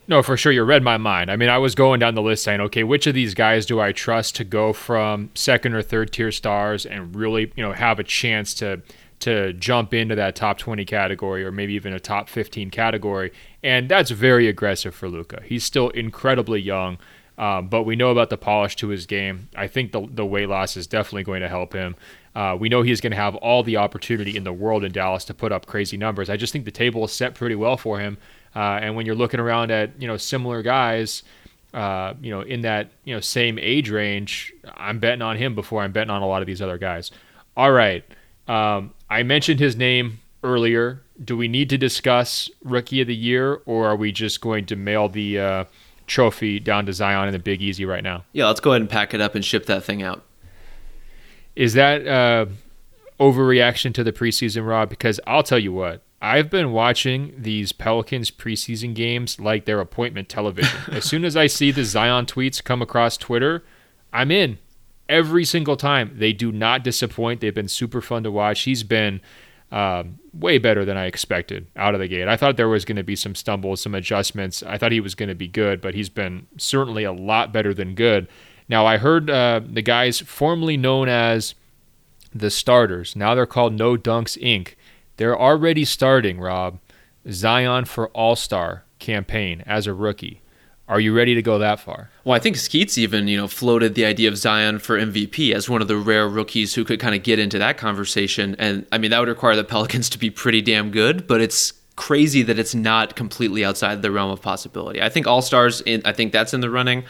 No, for sure. You read my mind. I mean, I was going down the list saying, okay, which of these guys do I trust to go from second or third tier stars and really, you know, have a chance to to jump into that top 20 category or maybe even a top 15 category. And that's very aggressive for Luka. He's still incredibly young. Um, but we know about the polish to his game. I think the, the weight loss is definitely going to help him. Uh, we know he's going to have all the opportunity in the world in Dallas to put up crazy numbers. I just think the table is set pretty well for him. Uh, and when you're looking around at you know similar guys, uh, you know in that you know same age range, I'm betting on him before I'm betting on a lot of these other guys. All right, um, I mentioned his name earlier. Do we need to discuss Rookie of the Year, or are we just going to mail the uh, trophy down to Zion in the Big Easy right now. Yeah, let's go ahead and pack it up and ship that thing out. Is that uh, overreaction to the preseason, Rob? Because I'll tell you what, I've been watching these Pelicans preseason games like their appointment television. (laughs) as soon as I see the Zion tweets come across Twitter, I'm in every single time. They do not disappoint. They've been super fun to watch. He's been um, way better than I expected out of the gate. I thought there was going to be some stumbles, some adjustments. I thought he was going to be good, but he's been certainly a lot better than good. Now, I heard uh, the guys formerly known as the starters, now they're called No Dunks Inc., they're already starting, Rob, Zion for All Star campaign as a rookie. Are you ready to go that far? Well, I think Skeets even, you know, floated the idea of Zion for MVP as one of the rare rookies who could kind of get into that conversation. And I mean, that would require the Pelicans to be pretty damn good, but it's crazy that it's not completely outside the realm of possibility. I think All Stars, I think that's in the running.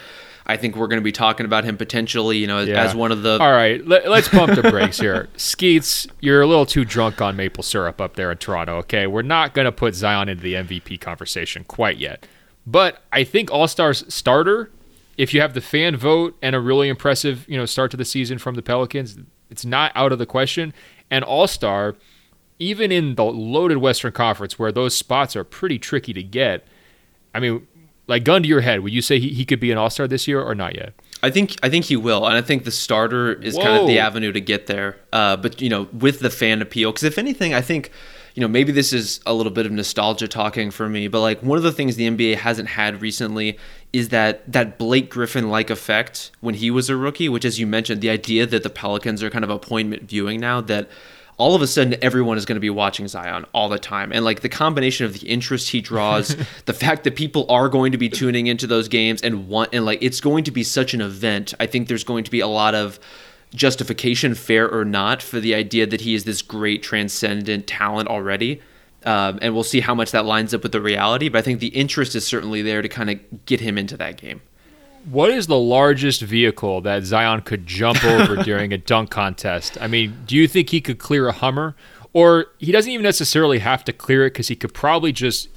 I think we're going to be talking about him potentially, you know, yeah. as one of the. All right, let, us pump the brakes here. (laughs) Skeets, you're a little too drunk on maple syrup up there in Toronto. Okay, we're not going to put Zion into the MVP conversation quite yet. But I think All Stars starter, if you have the fan vote and a really impressive, you know, start to the season from the Pelicans, it's not out of the question. And All Star, even in the loaded Western Conference where those spots are pretty tricky to get, I mean, like gun to your head, would you say he, he could be an all star this year or not yet? I think I think he will, and I think the starter is Whoa. kind of the avenue to get there. Uh, but you know, with the fan appeal, because if anything, I think you know maybe this is a little bit of nostalgia talking for me, but like one of the things the NBA hasn't had recently is that that Blake Griffin like effect when he was a rookie, which as you mentioned, the idea that the Pelicans are kind of appointment viewing now that all of a sudden everyone is going to be watching Zion all the time. And like the combination of the interest he draws, (laughs) the fact that people are going to be tuning into those games and want and like it's going to be such an event. I think there's going to be a lot of justification, fair or not, for the idea that he is this great transcendent talent already. Um, and we'll see how much that lines up with the reality. But I think the interest is certainly there to kind of get him into that game. What is the largest vehicle that Zion could jump (laughs) over during a dunk contest? I mean, do you think he could clear a Hummer? Or he doesn't even necessarily have to clear it because he could probably just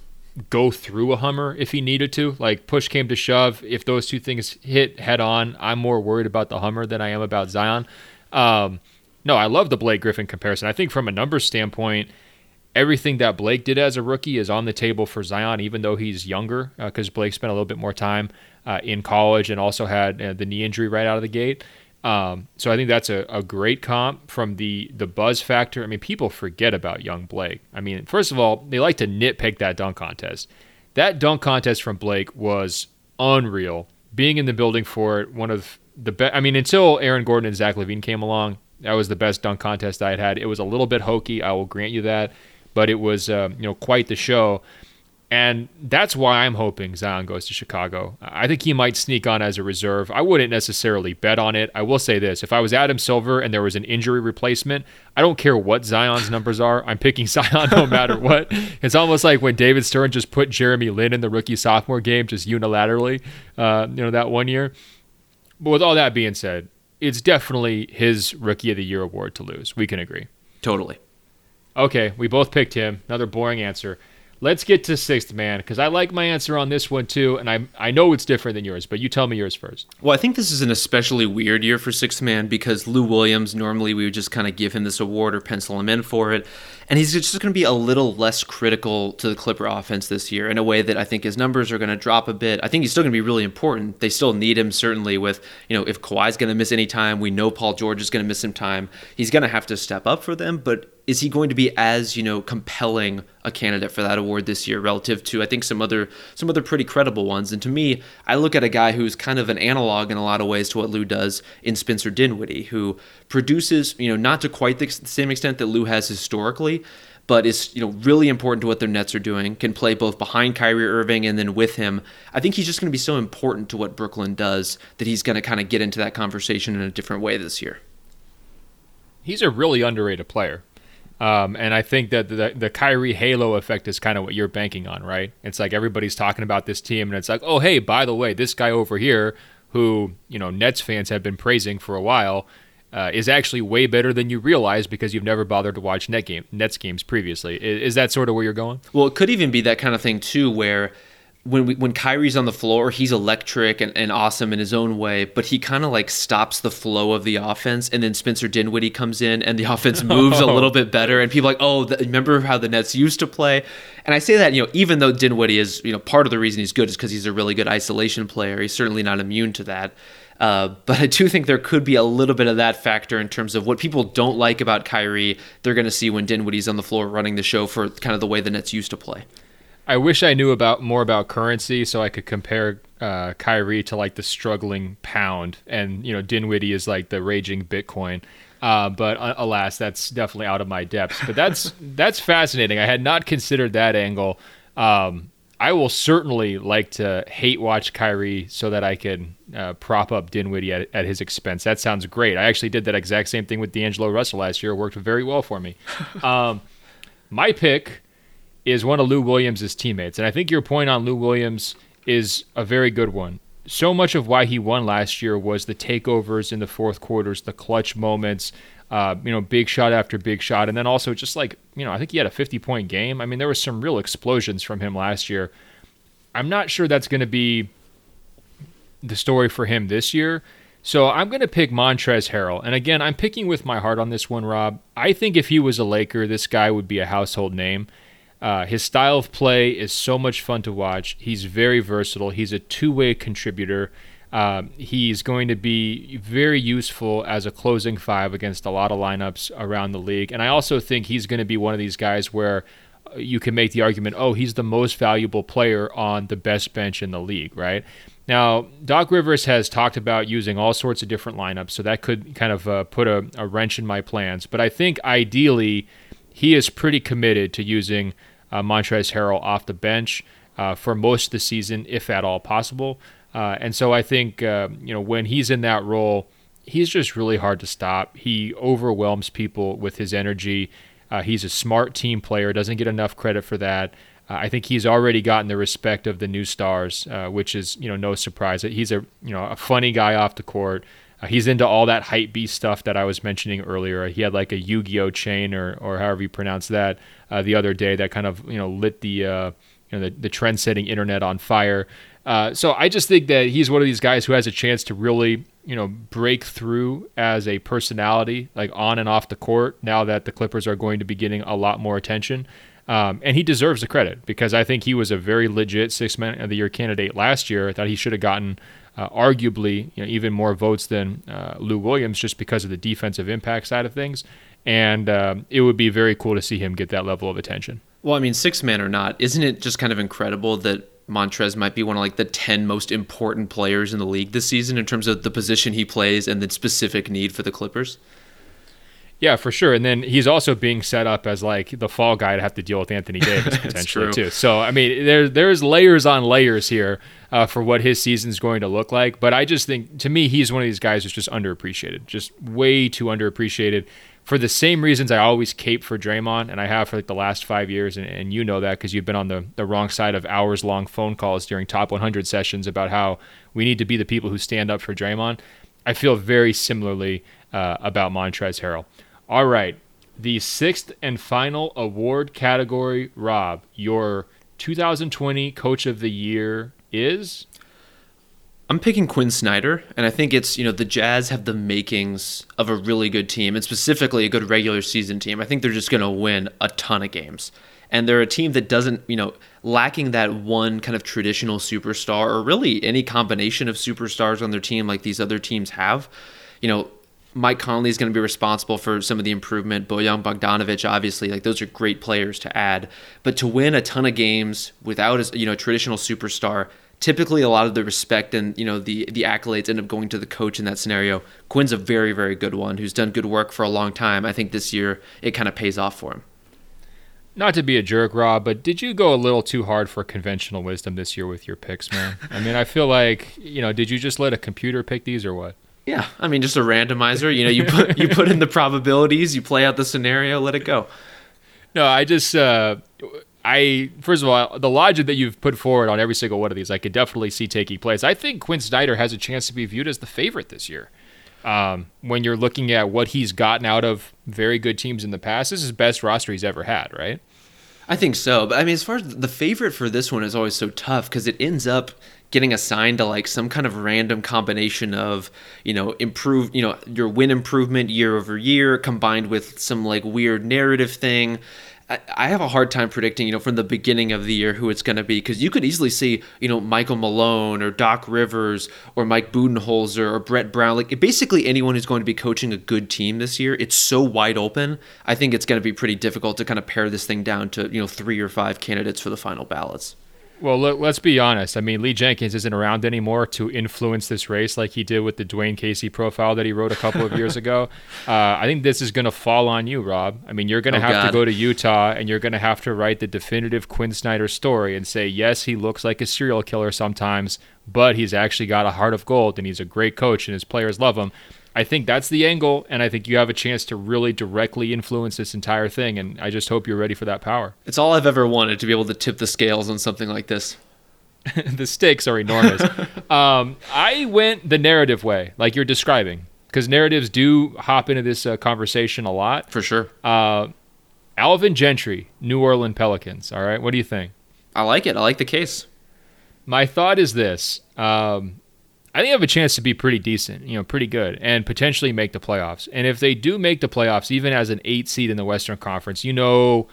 go through a Hummer if he needed to. Like, push came to shove. If those two things hit head on, I'm more worried about the Hummer than I am about Zion. Um, no, I love the Blake Griffin comparison. I think from a numbers standpoint, everything that Blake did as a rookie is on the table for Zion, even though he's younger, because uh, Blake spent a little bit more time uh, in college and also had uh, the knee injury right out of the gate. Um, so I think that's a, a great comp from the the buzz factor. I mean, people forget about young Blake. I mean, first of all, they like to nitpick that dunk contest. That dunk contest from Blake was unreal. Being in the building for it, one of the best. I mean, until Aaron Gordon and Zach LaVine came along, that was the best dunk contest I had had. It was a little bit hokey, I will grant you that, but it was uh, you know quite the show. And that's why I'm hoping Zion goes to Chicago. I think he might sneak on as a reserve. I wouldn't necessarily bet on it. I will say this if I was Adam Silver and there was an injury replacement, I don't care what Zion's numbers are. I'm picking (laughs) Zion no matter (laughs) what. It's almost like when David Stern just put Jeremy Lin in the rookie sophomore game just unilaterally, uh, you know, that one year. But with all that being said, it's definitely his rookie of the year award to lose. We can agree. Totally. Okay, we both picked him. Another boring answer. Let's get to sixth man because I like my answer on this one too, and I I know it's different than yours, but you tell me yours first. Well, I think this is an especially weird year for sixth man because Lou Williams normally we would just kind of give him this award or pencil him in for it, and he's just going to be a little less critical to the Clipper offense this year in a way that I think his numbers are going to drop a bit. I think he's still going to be really important. They still need him certainly with you know if Kawhi's going to miss any time, we know Paul George is going to miss some time. He's going to have to step up for them, but is he going to be as you know compelling a candidate for that award this year relative to I think some other some other pretty credible ones? And to me, I look at a guy who's kind of an analog in a lot of ways to what Lou does in Spencer Dinwiddie, who produces you know not to quite the same extent that Lou has historically, but is you know really important to what their Nets are doing. Can play both behind Kyrie Irving and then with him. I think he's just going to be so important to what Brooklyn does that he's going to kind of get into that conversation in a different way this year. He's a really underrated player. Um, and I think that the, the Kyrie halo effect is kind of what you're banking on, right? It's like everybody's talking about this team, and it's like, oh, hey, by the way, this guy over here, who you know Nets fans have been praising for a while, uh, is actually way better than you realize because you've never bothered to watch net game Nets games previously. Is, is that sort of where you're going? Well, it could even be that kind of thing too, where when we, when Kyrie's on the floor, he's electric and, and awesome in his own way, but he kind of like stops the flow of the offense, and then Spencer Dinwiddie comes in, and the (laughs) offense moves a little bit better, and people are like, oh, the, remember how the Nets used to play? And I say that you know, even though Dinwiddie is you know part of the reason he's good is because he's a really good isolation player. He's certainly not immune to that. Uh, but I do think there could be a little bit of that factor in terms of what people don't like about Kyrie. They're going to see when Dinwiddie's on the floor running the show for kind of the way the Nets used to play. I wish I knew about more about currency so I could compare uh, Kyrie to like the struggling pound, and you know Dinwiddie is like the raging Bitcoin. Uh, but uh, alas, that's definitely out of my depths. But that's (laughs) that's fascinating. I had not considered that angle. Um, I will certainly like to hate watch Kyrie so that I can uh, prop up Dinwiddie at, at, his expense. That sounds great. I actually did that exact same thing with D'Angelo Russell last year. It worked very well for me. (laughs) Um, my pick is one of Lou Williams' teammates. And I think your point on Lou Williams is a very good one. So much of why he won last year was the takeovers in the fourth quarters, the clutch moments, uh, you know, big shot after big shot. And then also just like, you know, I think he had a 50 point game. I mean, there was some real explosions from him last year. I'm not sure that's going to be the story for him this year. So I'm going to pick Montrezl Harrell. And again, I'm picking with my heart on this one, Rob. I think if he was a Laker, this guy would be a household name. Uh, his style of play is so much fun to watch. He's very versatile. He's a two way contributor. Um, he's going to be very useful as a closing five against a lot of lineups around the league. And I also think he's going to be one of these guys where uh, you can make the argument, oh, he's the most valuable player on the best bench in the league, right? Now, Doc Rivers has talked about using all sorts of different lineups, so that could kind of uh, put a, a, wrench in my plans. But I think ideally, he is pretty committed to using uh, Montrezl Harrell off the bench uh, for most of the season, if at all possible. Uh, and so I think uh, you know when he's in that role, he's just really hard to stop. He overwhelms people with his energy. Uh, he's a smart team player. Doesn't get enough credit for that. Uh, I think he's already gotten the respect of the new stars, uh, which is you know no surprise. He's a you know a funny guy off the court. Uh, he's into all that hype beast stuff that I was mentioning earlier. He had like a Yu-Gi-Oh chain or or however you pronounce that the other day that kind of you know lit the you know the, the trend-setting internet on fire. Uh, so I just think that he's one of these guys who has a chance to really you know break through as a personality like on and off the court now that the Clippers are going to be getting a lot more attention. Um, and he deserves the credit because I think he was a very legit six man of the year candidate last year. I thought he should have gotten uh, arguably you know, even more votes than uh, Lou Williams just because of the defensive impact side of things. And um, it would be very cool to see him get that level of attention. Well, I mean, six man or not, isn't it just kind of incredible that Montrez might be one of like the 10 most important players in the league this season in terms of the position he plays and the specific need for the Clippers? Yeah, for sure. And then he's also being set up as like the fall guy to have to deal with Anthony (laughs) Davis potentially too. So I mean, there there's layers on layers here uh, for what his season's going to look like. But I just think to me, he's one of these guys who's just underappreciated, just way too underappreciated. For the same reasons I always cape for Draymond, and I have for like the last five years, and, and you know that because you've been on the, the wrong side of hours long phone calls during top 100 sessions about how we need to be the people who stand up for Draymond. I feel very similarly uh, about Montrezl Harrell. All right. The sixth and final award category, Rob, your 2020 Coach of the Year is? I'm picking Quinn Snyder, and I think it's, you know, the Jazz have the makings of a really good team, and specifically a good regular season team. I think they're just going to win a ton of games. And they're a team that doesn't, you know, lacking that one kind of traditional superstar or really any combination of superstars on their team like these other teams have. You know, Mike Conley is going to be responsible for some of the improvement. Bojan Bogdanovic, obviously, like those are great players to add. But to win a ton of games without a you know a traditional superstar, typically a lot of the respect and you know the the accolades end up going to the coach in that scenario. Quinn's a very very good one who's done good work for a long time. I think this year it kind of pays off for him. Not to be a jerk, Rob, but did you go a little too hard for conventional wisdom this year with your picks, man? (laughs) I mean, I feel like you know, did you just let a computer pick these or what? Yeah, I mean, just a randomizer. You know, you put you put in the probabilities, you play out the scenario, let it go. No, I just, uh, I first of all, the logic that you've put forward on every single one of these, I could definitely see taking place. I think Quinn Snyder has a chance to be viewed as the favorite this year. Um, when you're looking at what he's gotten out of very good teams in the past, this is best roster he's ever had, right? I think so. But I mean, as far as the favorite for this one is always so tough because it ends up getting assigned to like some kind of random combination of you know improve you know your win improvement year over year combined with some like weird narrative thing I have a hard time predicting, you know, from the beginning of the year who it's going to be because you could easily see, you know, Michael Malone or Doc Rivers or Mike Budenholzer or Brett Brown, like basically anyone who's going to be coaching a good team this year. It's so wide open. I think it's going to be pretty difficult to kind of pare this thing down to, you know, three or five candidates for the final ballots. Well, let, us be honest. I mean, Lee Jenkins isn't around anymore to influence this race like he did with the Dwane Casey profile that he wrote a couple of years (laughs) ago. Uh, I think this is going to fall on you, Rob. I mean, you're going to oh, have God. to go to Utah and you're going to have to write the definitive Quinn Snyder story and say, yes, he looks like a serial killer sometimes, but he's actually got a heart of gold and he's a great coach and his players love him. I think that's the angle, and I think you have a chance to really directly influence this entire thing. And I just hope you're ready for that power. It's all I've ever wanted to be able to tip the scales on something like this. (laughs) the stakes are enormous. (laughs) um, I went the narrative way, like you're describing, because narratives do hop into this uh, conversation a lot. For sure. Uh, Alvin Gentry, New Orleans Pelicans. All right, what do you think? I like it. I like the case. My thought is this: um, I think have a chance to be pretty decent, you know, pretty good, and potentially make the playoffs. And if they do make the playoffs, even as an eight seed in the Western Conference, you know,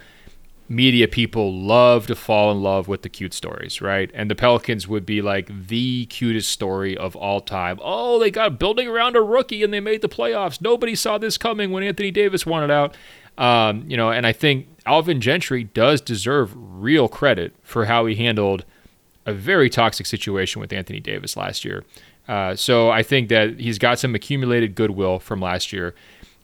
media people love to fall in love with the cute stories, right? And the Pelicans would be like the cutest story of all time. Oh, they got building around a rookie and they made the playoffs. Nobody saw this coming when Anthony Davis wanted out. Um, you know, and I think Alvin Gentry does deserve real credit for how he handled a very toxic situation with Anthony Davis last year. Uh, so I think that he's got some accumulated goodwill from last year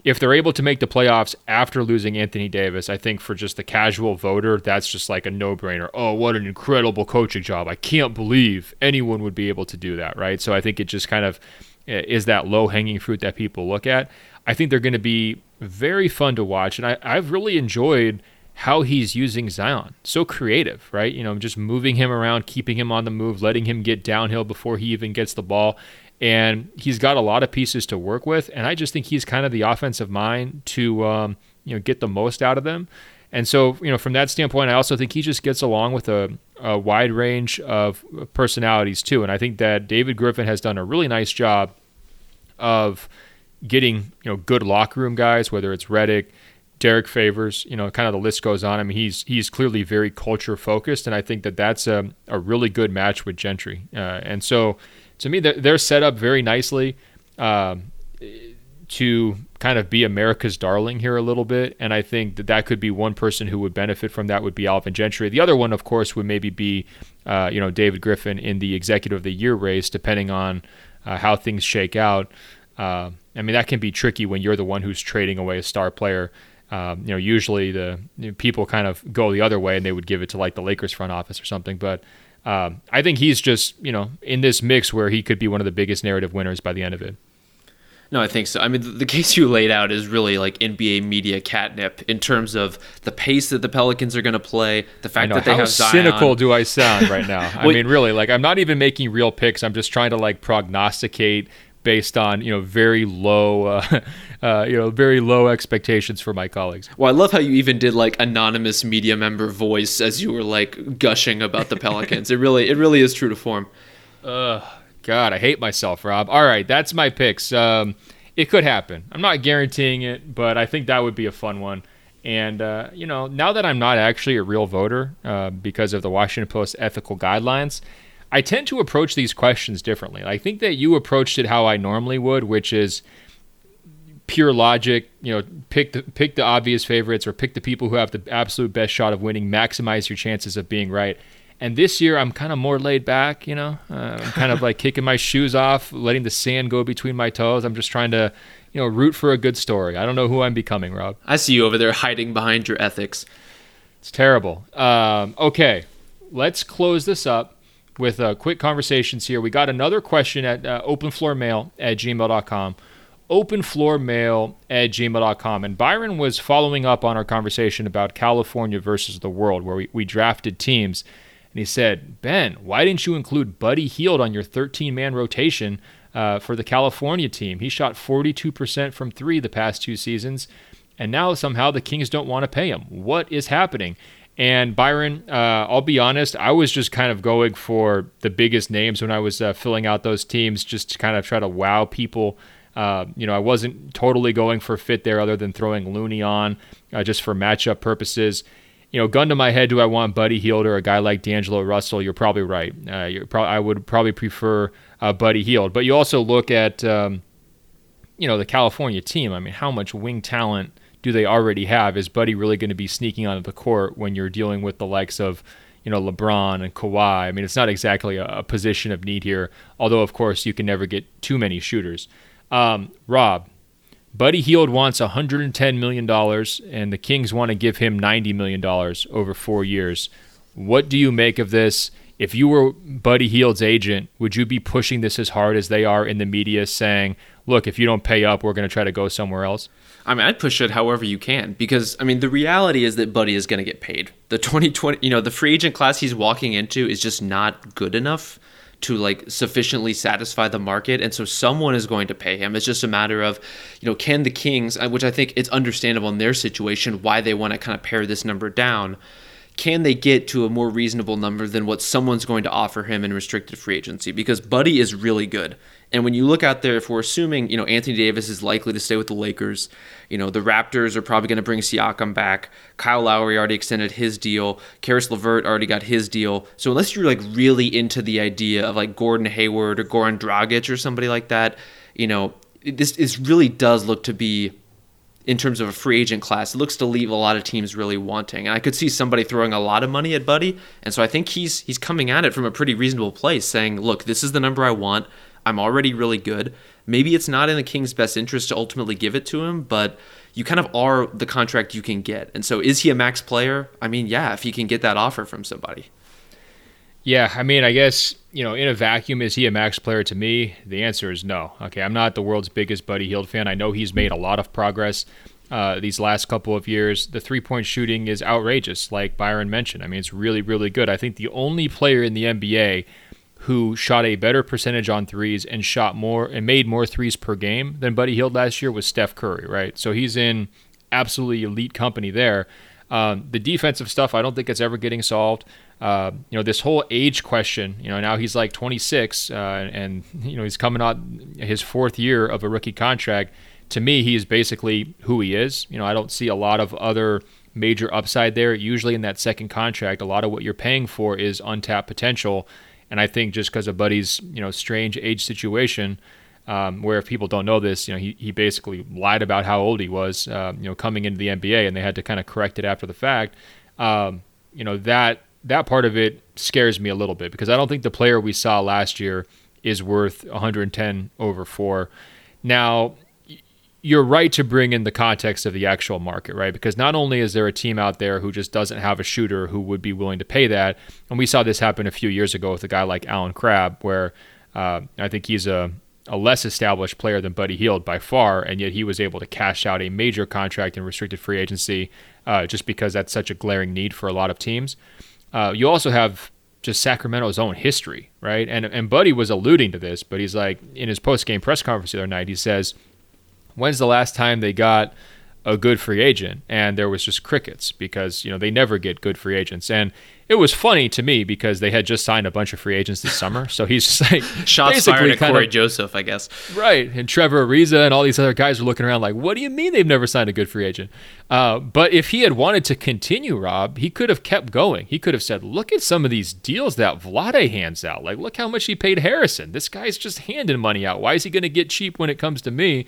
if they're able to make the playoffs after losing Anthony Davis, I think for just the casual voter, that's just like a no brainer. Oh, what an incredible coaching job. I can't believe anyone would be able to do that, right? So I think it just kind of eh, is that low hanging fruit that people look at. I think they're going to be very fun to watch. And I, I've really enjoyed how he's using Zion. So creative, right? You know, just moving him around, keeping him on the move, letting him get downhill before he even gets the ball and he's got a lot of pieces to work with. And I just think he's kind of the offensive mind to um, you know get the most out of them. And so, you know, from that standpoint, I also think he just gets along with a, a wide range of personalities too. And I think that David Griffin has done a really nice job of getting you know good locker room guys, whether it's Redick, Derrick Favors, you know, kind of the list goes on. I mean, he's he's clearly very culture focused, and I think that that's a, a really good match with Gentry. Uh, and so, to me, they're, they're set up very nicely um, to kind of be America's darling here a little bit. And I think that that could be one person who would benefit from that would be Alvin Gentry. The other one, of course, would maybe be, uh, you know, David Griffin in the Executive of the Year race, depending on uh, how things shake out. Uh, I mean, that can be tricky when you're the one who's trading away a star player. Um, you know, usually the you know, people kind of go the other way and they would give it to like the Lakers front office or something. But um, I think he's just you know in this mix where he could be one of the biggest narrative winners by the end of it. No, I think so. I mean, the, case you laid out is really like NBA media catnip in terms of the pace that the Pelicans are going to play, the fact that they how have Zion. cynical do I sound right now? (laughs) I mean, really, like I'm not even making real picks. I'm just trying to like prognosticate based on you know very low uh, uh, you know very low expectations for my colleagues. Well, I love how you even did like anonymous media member voice as you were like gushing about the Pelicans. it really it really is true to form. Uh, God, I hate myself, Rob. All right, that's my picks. Um, it could happen. I'm not guaranteeing it, but I think that would be a fun one. And uh, you know, now that I'm not actually a real voter uh, because of the Washington Post ethical guidelines, I tend to approach these questions differently. I think that you approached it how I normally would, which is pure logic. You know, pick the pick the obvious favorites or pick the people who have the absolute best shot of winning. Maximize your chances of being right. And this year, I'm kind of more laid back. You know, uh, I'm kind of like (laughs) kicking my shoes off, letting the sand go between my toes. I'm just trying to, you know, root for a good story. I don't know who I'm becoming, Rob. I see you over there hiding behind your ethics. It's terrible. Um, okay, let's close this up with uh, quick conversations here. We got another question at uh, openfloormail at gmail.com. Openfloormail at gmail.com. And Byron was following up on our conversation about California versus the world, where we, we drafted teams. And he said, Ben, why didn't you include Buddy Hield on your 13 man rotation uh, for the California team? He shot 42% from three the past two seasons. And now somehow the Kings don't want to pay him. What is happening? And Byron, uh, I'll be honest, I was just kind of going for the biggest names when I was uh, filling out those teams, just to kind of try to wow people. Uh, you know, I wasn't totally going for fit there, other than throwing Looney on uh, just for matchup purposes. You know, gun to my head, do I want Buddy Hield or a guy like D'Angelo Russell? You're probably right. Uh, you're pro- I would probably prefer uh, Buddy Hield, but you also look at um, you know the California team. I mean, how much wing talent do they already have? Is Buddy really going to be sneaking onto the court when you're dealing with the likes of, you know, LeBron and Kawhi? I mean, it's not exactly a, a position of need here, although, of course, you can never get too many shooters. Um, Rob, Buddy Hield wants $110 million, and the Kings want to give him $90 million over four years. What do you make of this? If you were Buddy Hield's agent, would you be pushing this as hard as they are in the media, saying, look, if you don't pay up, we're going to try to go somewhere else? I mean, I'd push it however you can because I mean, the reality is that Buddy is going to get paid. The 2020, you know, the free agent class he's walking into is just not good enough to like sufficiently satisfy the market and so someone is going to pay him it's just a matter of you know can the kings uh, which i think it's understandable in their situation why they want to kind of pare this number down can they get to a more reasonable number than what someone's going to offer him in restricted free agency? Because Buddy is really good. And when you look out there, if we're assuming, you know, Anthony Davis is likely to stay with the Lakers, you know, the Raptors are probably going to bring Siakam back. Kyle Lowry already extended his deal. Caris LeVert already got his deal. So unless you're like really into the idea of like Gordon Hayward or Goran Dragic or somebody like that, you know, this this really does look to be in terms of a free agent class, it looks to leave a lot of teams really wanting. And I could see somebody throwing a lot of money at Buddy, and so I think he's he's coming at it from a pretty reasonable place, saying, "Look, this is the number I want. I'm already really good. Maybe it's not in the Kings' best interest to ultimately give it to him, but you kind of are the contract you can get. And so, is he a max player? I mean, yeah, if he can get that offer from somebody. Yeah, I mean, I guess, you know, in a vacuum, is he a max player to me? The answer is no. Okay, I'm not the world's biggest Buddy Hield fan. I know he's made a lot of progress uh, these last couple of years. The three point shooting is outrageous, like Byron mentioned. I mean, it's really, really good. I think the only player in the NBA who shot a better percentage on threes and shot more and made more threes per game than Buddy Hield last year was Steph Curry, right? So he's in absolutely elite company there. Um, the defensive stuff, I don't think it's ever getting solved. Uh, you know, this whole age question, you know, now he's like 26 uh, and, you know, he's coming on his fourth year of a rookie contract. To me, he is basically who he is. You know, I don't see a lot of other major upside there. Usually in that second contract, a lot of what you're paying for is untapped potential. And I think just because of Buddy's, you know, strange age situation, um, where if people don't know this, you know, he, he basically lied about how old he was, uh, you know, coming into the NBA, and they had to kind of correct it after the fact. Um, you know, that that part of it scares me a little bit because I don't think the player we saw last year is worth 110 over four. Now, you're right to bring in the context of the actual market, right? Because not only is there a team out there who just doesn't have a shooter who would be willing to pay that, and we saw this happen a few years ago with a guy like Allen Crabbe, where uh, I think he's a, a less established player than Buddy Hield by far, and yet he was able to cash out a major contract in restricted free agency uh, just because that's such a glaring need for a lot of teams. Uh, you also have just Sacramento's own history, right? And and Buddy was alluding to this, but he's like in his post game press conference the other night, he says, "When's the last time they got a good free agent?" And there was just crickets because you know they never get good free agents. And it was funny to me because they had just signed a bunch of free agents this summer. So he's just like (laughs) shots fired at Cory of, Joseph, I guess. Right, and Trevor Ariza and all these other guys were looking around like, "What do you mean they've never signed a good free agent?" Uh, but if he had wanted to continue, Rob, he could have kept going. He could have said, "Look at some of these deals that Vlade hands out. Like, look how much he paid Harrison. This guy's just handing money out. Why is he going to get cheap when it comes to me?"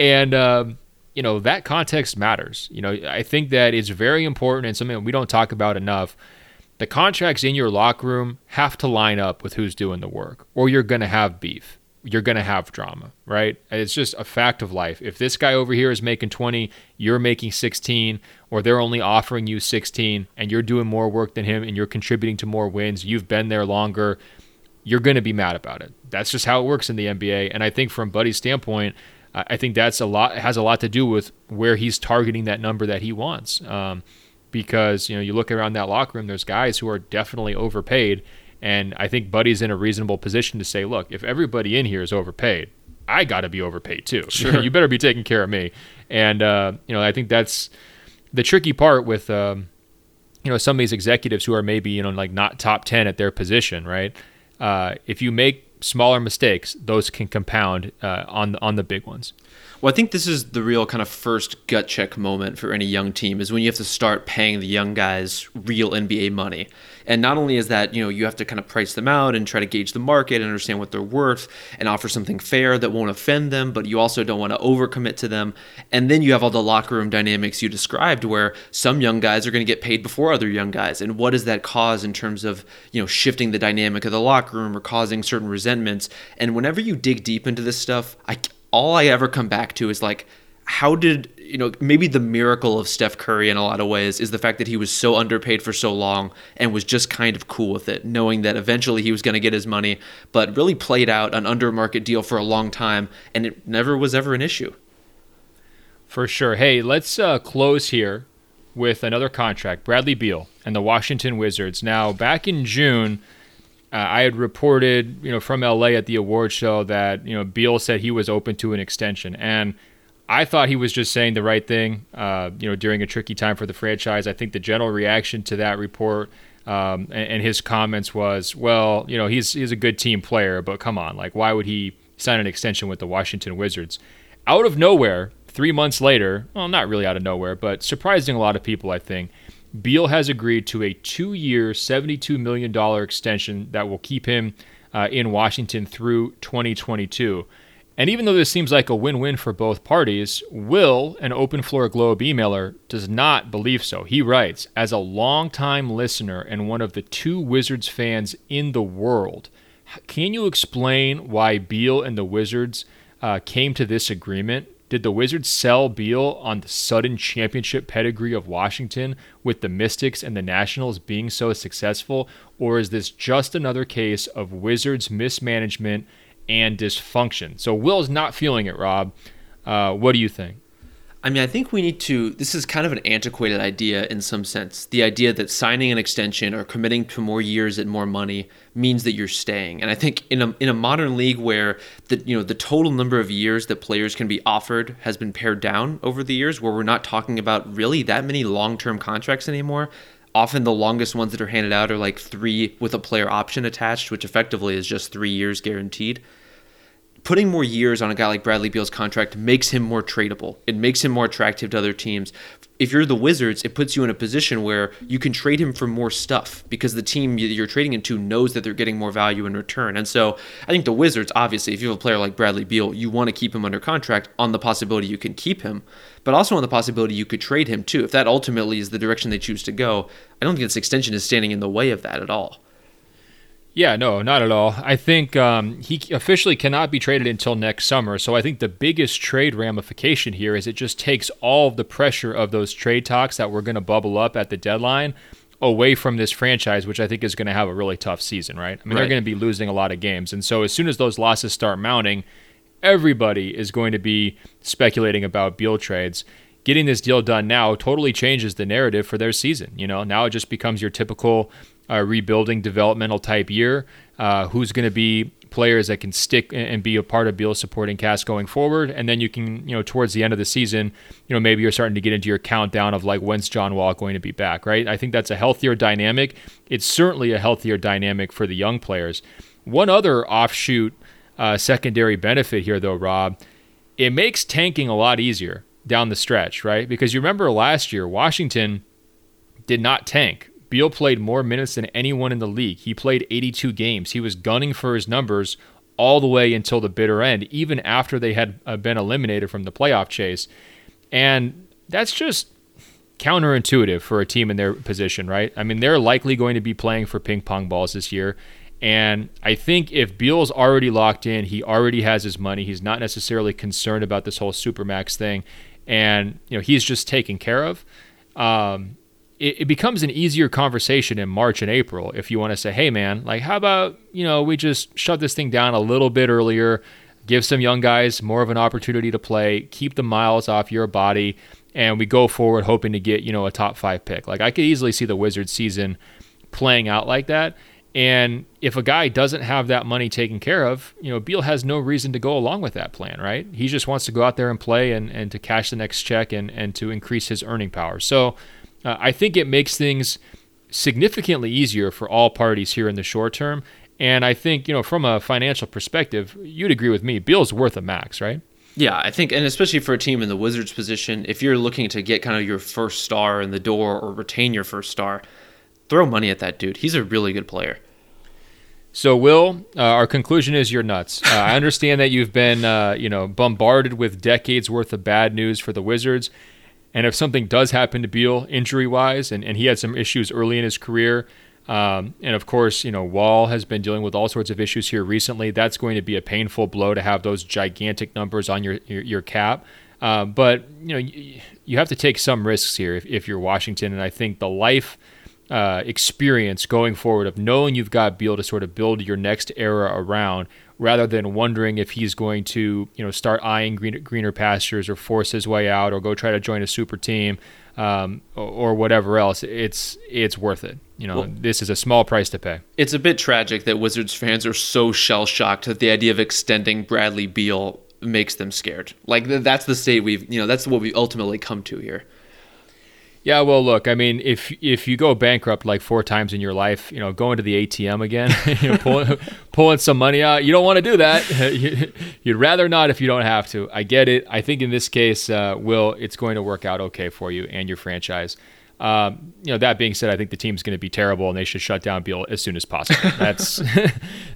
And um, you know that context matters. You know, I think that it's very important and something we don't talk about enough the contracts in your locker room have to line up with who's doing the work, or you're going to have beef. You're going to have drama, right? It's just a fact of life. If this guy over here is making 20, you're making 16, or they're only offering you 16, and you're doing more work than him and you're contributing to more wins, you've been there longer, you're going to be mad about it. That's just how it works in the NBA. And I think from Buddy's standpoint, I think that's a lot has a lot to do with where he's targeting that number that he wants. Um, because you know you look around that locker room there's guys who are definitely overpaid and I think Buddy's in a reasonable position to say look if everybody in here is overpaid I got to be overpaid too (laughs) sure. you better be taking care of me and uh, you know I think that's the tricky part with um, you know some of these executives who are maybe you know like not top 10 at their position right uh, if you make smaller mistakes those can compound uh, on on the big ones well, I think this is the real kind of first gut check moment for any young team is when you have to start paying the young guys real NBA money. And not only is that, you know, you have to kind of price them out and try to gauge the market and understand what they're worth and offer something fair that won't offend them, but you also don't want to overcommit to them. And then you have all the locker room dynamics you described where some young guys are going to get paid before other young guys. And what does that cause in terms of, you know, shifting the dynamic of the locker room or causing certain resentments? And whenever you dig deep into this stuff, I all I ever come back to is like, how did you know maybe the miracle of Steph Curry in a lot of ways is the fact that he was so underpaid for so long and was just kind of cool with it, knowing that eventually he was going to get his money, but really played out an under market deal for a long time, and it never was ever an issue. For sure. Hey, let's uh, close here with another contract. Bradley Beal and the Washington Wizards. Now, back in June uh, I had reported, you know, from LA at the award show that you know Beal said he was open to an extension, and I thought he was just saying the right thing, uh, you know, during a tricky time for the franchise. I think the general reaction to that report um, and, and, his comments was, well, you know, he's he's a good team player, but come on, like, why would he sign an extension with the Washington Wizards? Out of nowhere, three months later, well, not really out of nowhere, but surprising a lot of people, I think. Beal has agreed to a two-year, $72 million extension that will keep him uh, in Washington through 2022. And even though this seems like a win win for both parties, Will, an Open Floor Globe emailer, does not believe so. He writes As a longtime listener and one of the two Wizards fans in the world, can you explain why Beal and the Wizards uh, came to this agreement? Did the Wizards sell Beal on the sudden championship pedigree of Washington with the Mystics and the Nationals being so successful? Or is this just another case of Wizards mismanagement and dysfunction. So Will's not feeling it, Rob. Uh, what do you think? I mean, I think we need to. This is kind of an antiquated idea in some sense. The idea that signing an extension or committing to more years and more money means that you're staying. And I think in a in a modern league where the you know the total number of years that players can be offered has been pared down over the years, where we're not talking about really that many long term contracts anymore. Often the longest ones that are handed out are like three with a player option attached, which effectively is just three years guaranteed putting more years on a guy like Bradley Beal's contract makes him more tradable. It makes him more attractive to other teams. If you're the Wizards, it puts you in a position where you can trade him for more stuff because the team you're trading into knows that they're getting more value in return. And so I think the Wizards, obviously, if you have a player like Bradley Beal, you want to keep him under contract on the possibility you can keep him, but also on the possibility you could trade him too. If that ultimately is the direction they choose to go, I don't think this extension is standing in the way of that at all. Yeah, no, not at all. I think um, he officially cannot be traded until next summer. So I think the biggest trade ramification here is it just takes all of the pressure of those trade talks that were going to bubble up at the deadline away from this franchise, which I think is going to have a really tough season, right? I mean, right. they're going to be losing a lot of games. And so as soon as those losses start mounting, everybody is going to be speculating about Beal trades. Getting this deal done now totally changes the narrative for their season. You know, now it just becomes your typical uh, rebuilding developmental type year. Uh, who's going to be players that can stick and be a part of Beal's supporting cast going forward, and then you can, you know, towards the end of the season, you know, maybe you're starting to get into your countdown of like when's John Wall going to be back, right? I think that's a healthier dynamic. It's certainly a healthier dynamic for the young players. One other offshoot uh, secondary benefit here, though, Rob, it makes tanking a lot easier down the stretch, right? Because you remember last year, Washington did not tank Beal played more minutes than anyone in the league. He played 82 games. He was gunning for his numbers all the way until the bitter end, even after they had uh, been eliminated from the playoff chase. And that's just counterintuitive for a team in their position, right? I mean, they're likely going to be playing for ping pong balls this year. And I think if Beal's already locked in, he already has his money. He's not necessarily concerned about this whole supermax thing, and you know he's just taken care of. Um, it, it becomes an easier conversation in March and April if you want to say, hey, man, like, how about, you know, we just shut this thing down a little bit earlier, give some young guys more of an opportunity to play, keep the miles off your body, and we go forward hoping to get, you know, a top five pick. Like, I could easily see the Wizards season playing out like that. And if a guy doesn't have that money taken care of, you know, Beal has no reason to go along with that plan, right? He just wants to go out there and play and, and to cash the next check and, and to increase his earning power. So uh, I think it makes things significantly easier for all parties here in the short term. And I think, you know, from a financial perspective, you'd agree with me. Beal's worth a max, right? Yeah, I think, and especially for a team in the Wizards position, if you're looking to get kind of your first star in the door or retain your first star, throw money at that dude. He's a really good player. So, Will, uh, our conclusion is you're nuts. Uh, I understand that you've been, uh, you know, bombarded with decades worth of bad news for the Wizards. And if something does happen to Beal injury wise, and, and he had some issues early in his career, um, and of course, you know, Wall has been dealing with all sorts of issues here recently. That's going to be a painful blow to have those gigantic numbers on your your, your cap. Uh, but you know, you, you, have to take some risks here if, if you're Washington, and I think the life uh, experience going forward of knowing you've got Beal to sort of build your next era around rather than wondering if he's going to, you know, start eyeing greener, greener pastures or force his way out or go try to join a super team um, or, or, whatever else. It's it's worth it. You know, well, this is a small price to pay. It's a bit tragic that Wizards fans are so shell shocked that the idea of extending Bradley Beal makes them scared. Like that's the state we've, you know, that's what we ultimately come to here. Yeah, well, look, I mean, if if you go bankrupt like four times in your life, you know, going to the ATM again, (laughs) you know, pulling, pulling some money out, you don't want to do that. (laughs) You'd rather not if you don't have to. I get it. I think in this case, uh, Will, it's going to work out okay for you and your franchise. Um, you know, that being said, I think the team's going to be terrible and they should shut down Beal as soon as possible. (laughs) That's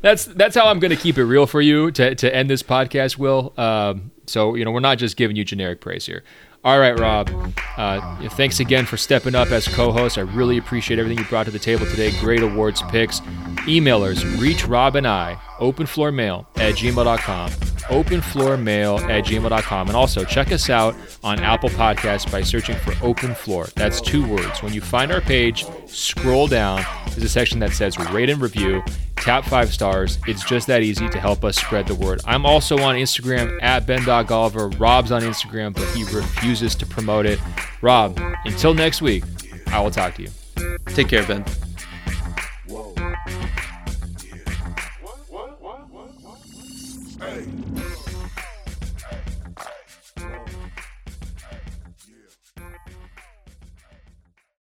that's that's how I'm going to keep it real for you to to end this podcast, Will. Um, so you know, we're not just giving you generic praise here. All right, Rob. Uh, thanks again for stepping up as co-host. I really appreciate everything you brought to the table today. Great awards picks. Emailers, reach Rob and I, openfloormail at gmail.com, openfloormail at gmail.com. And also check us out on Apple Podcasts by searching for Open Floor. That's two words. When you find our page, scroll down. There's a section that says rate and review tap five stars. It's just that easy to help us spread the word. I'm also on Instagram at Ben.Golliver. Rob's on Instagram, but he refuses to promote it. Rob, until next week, I will talk to you. Take care, Ben. Hey.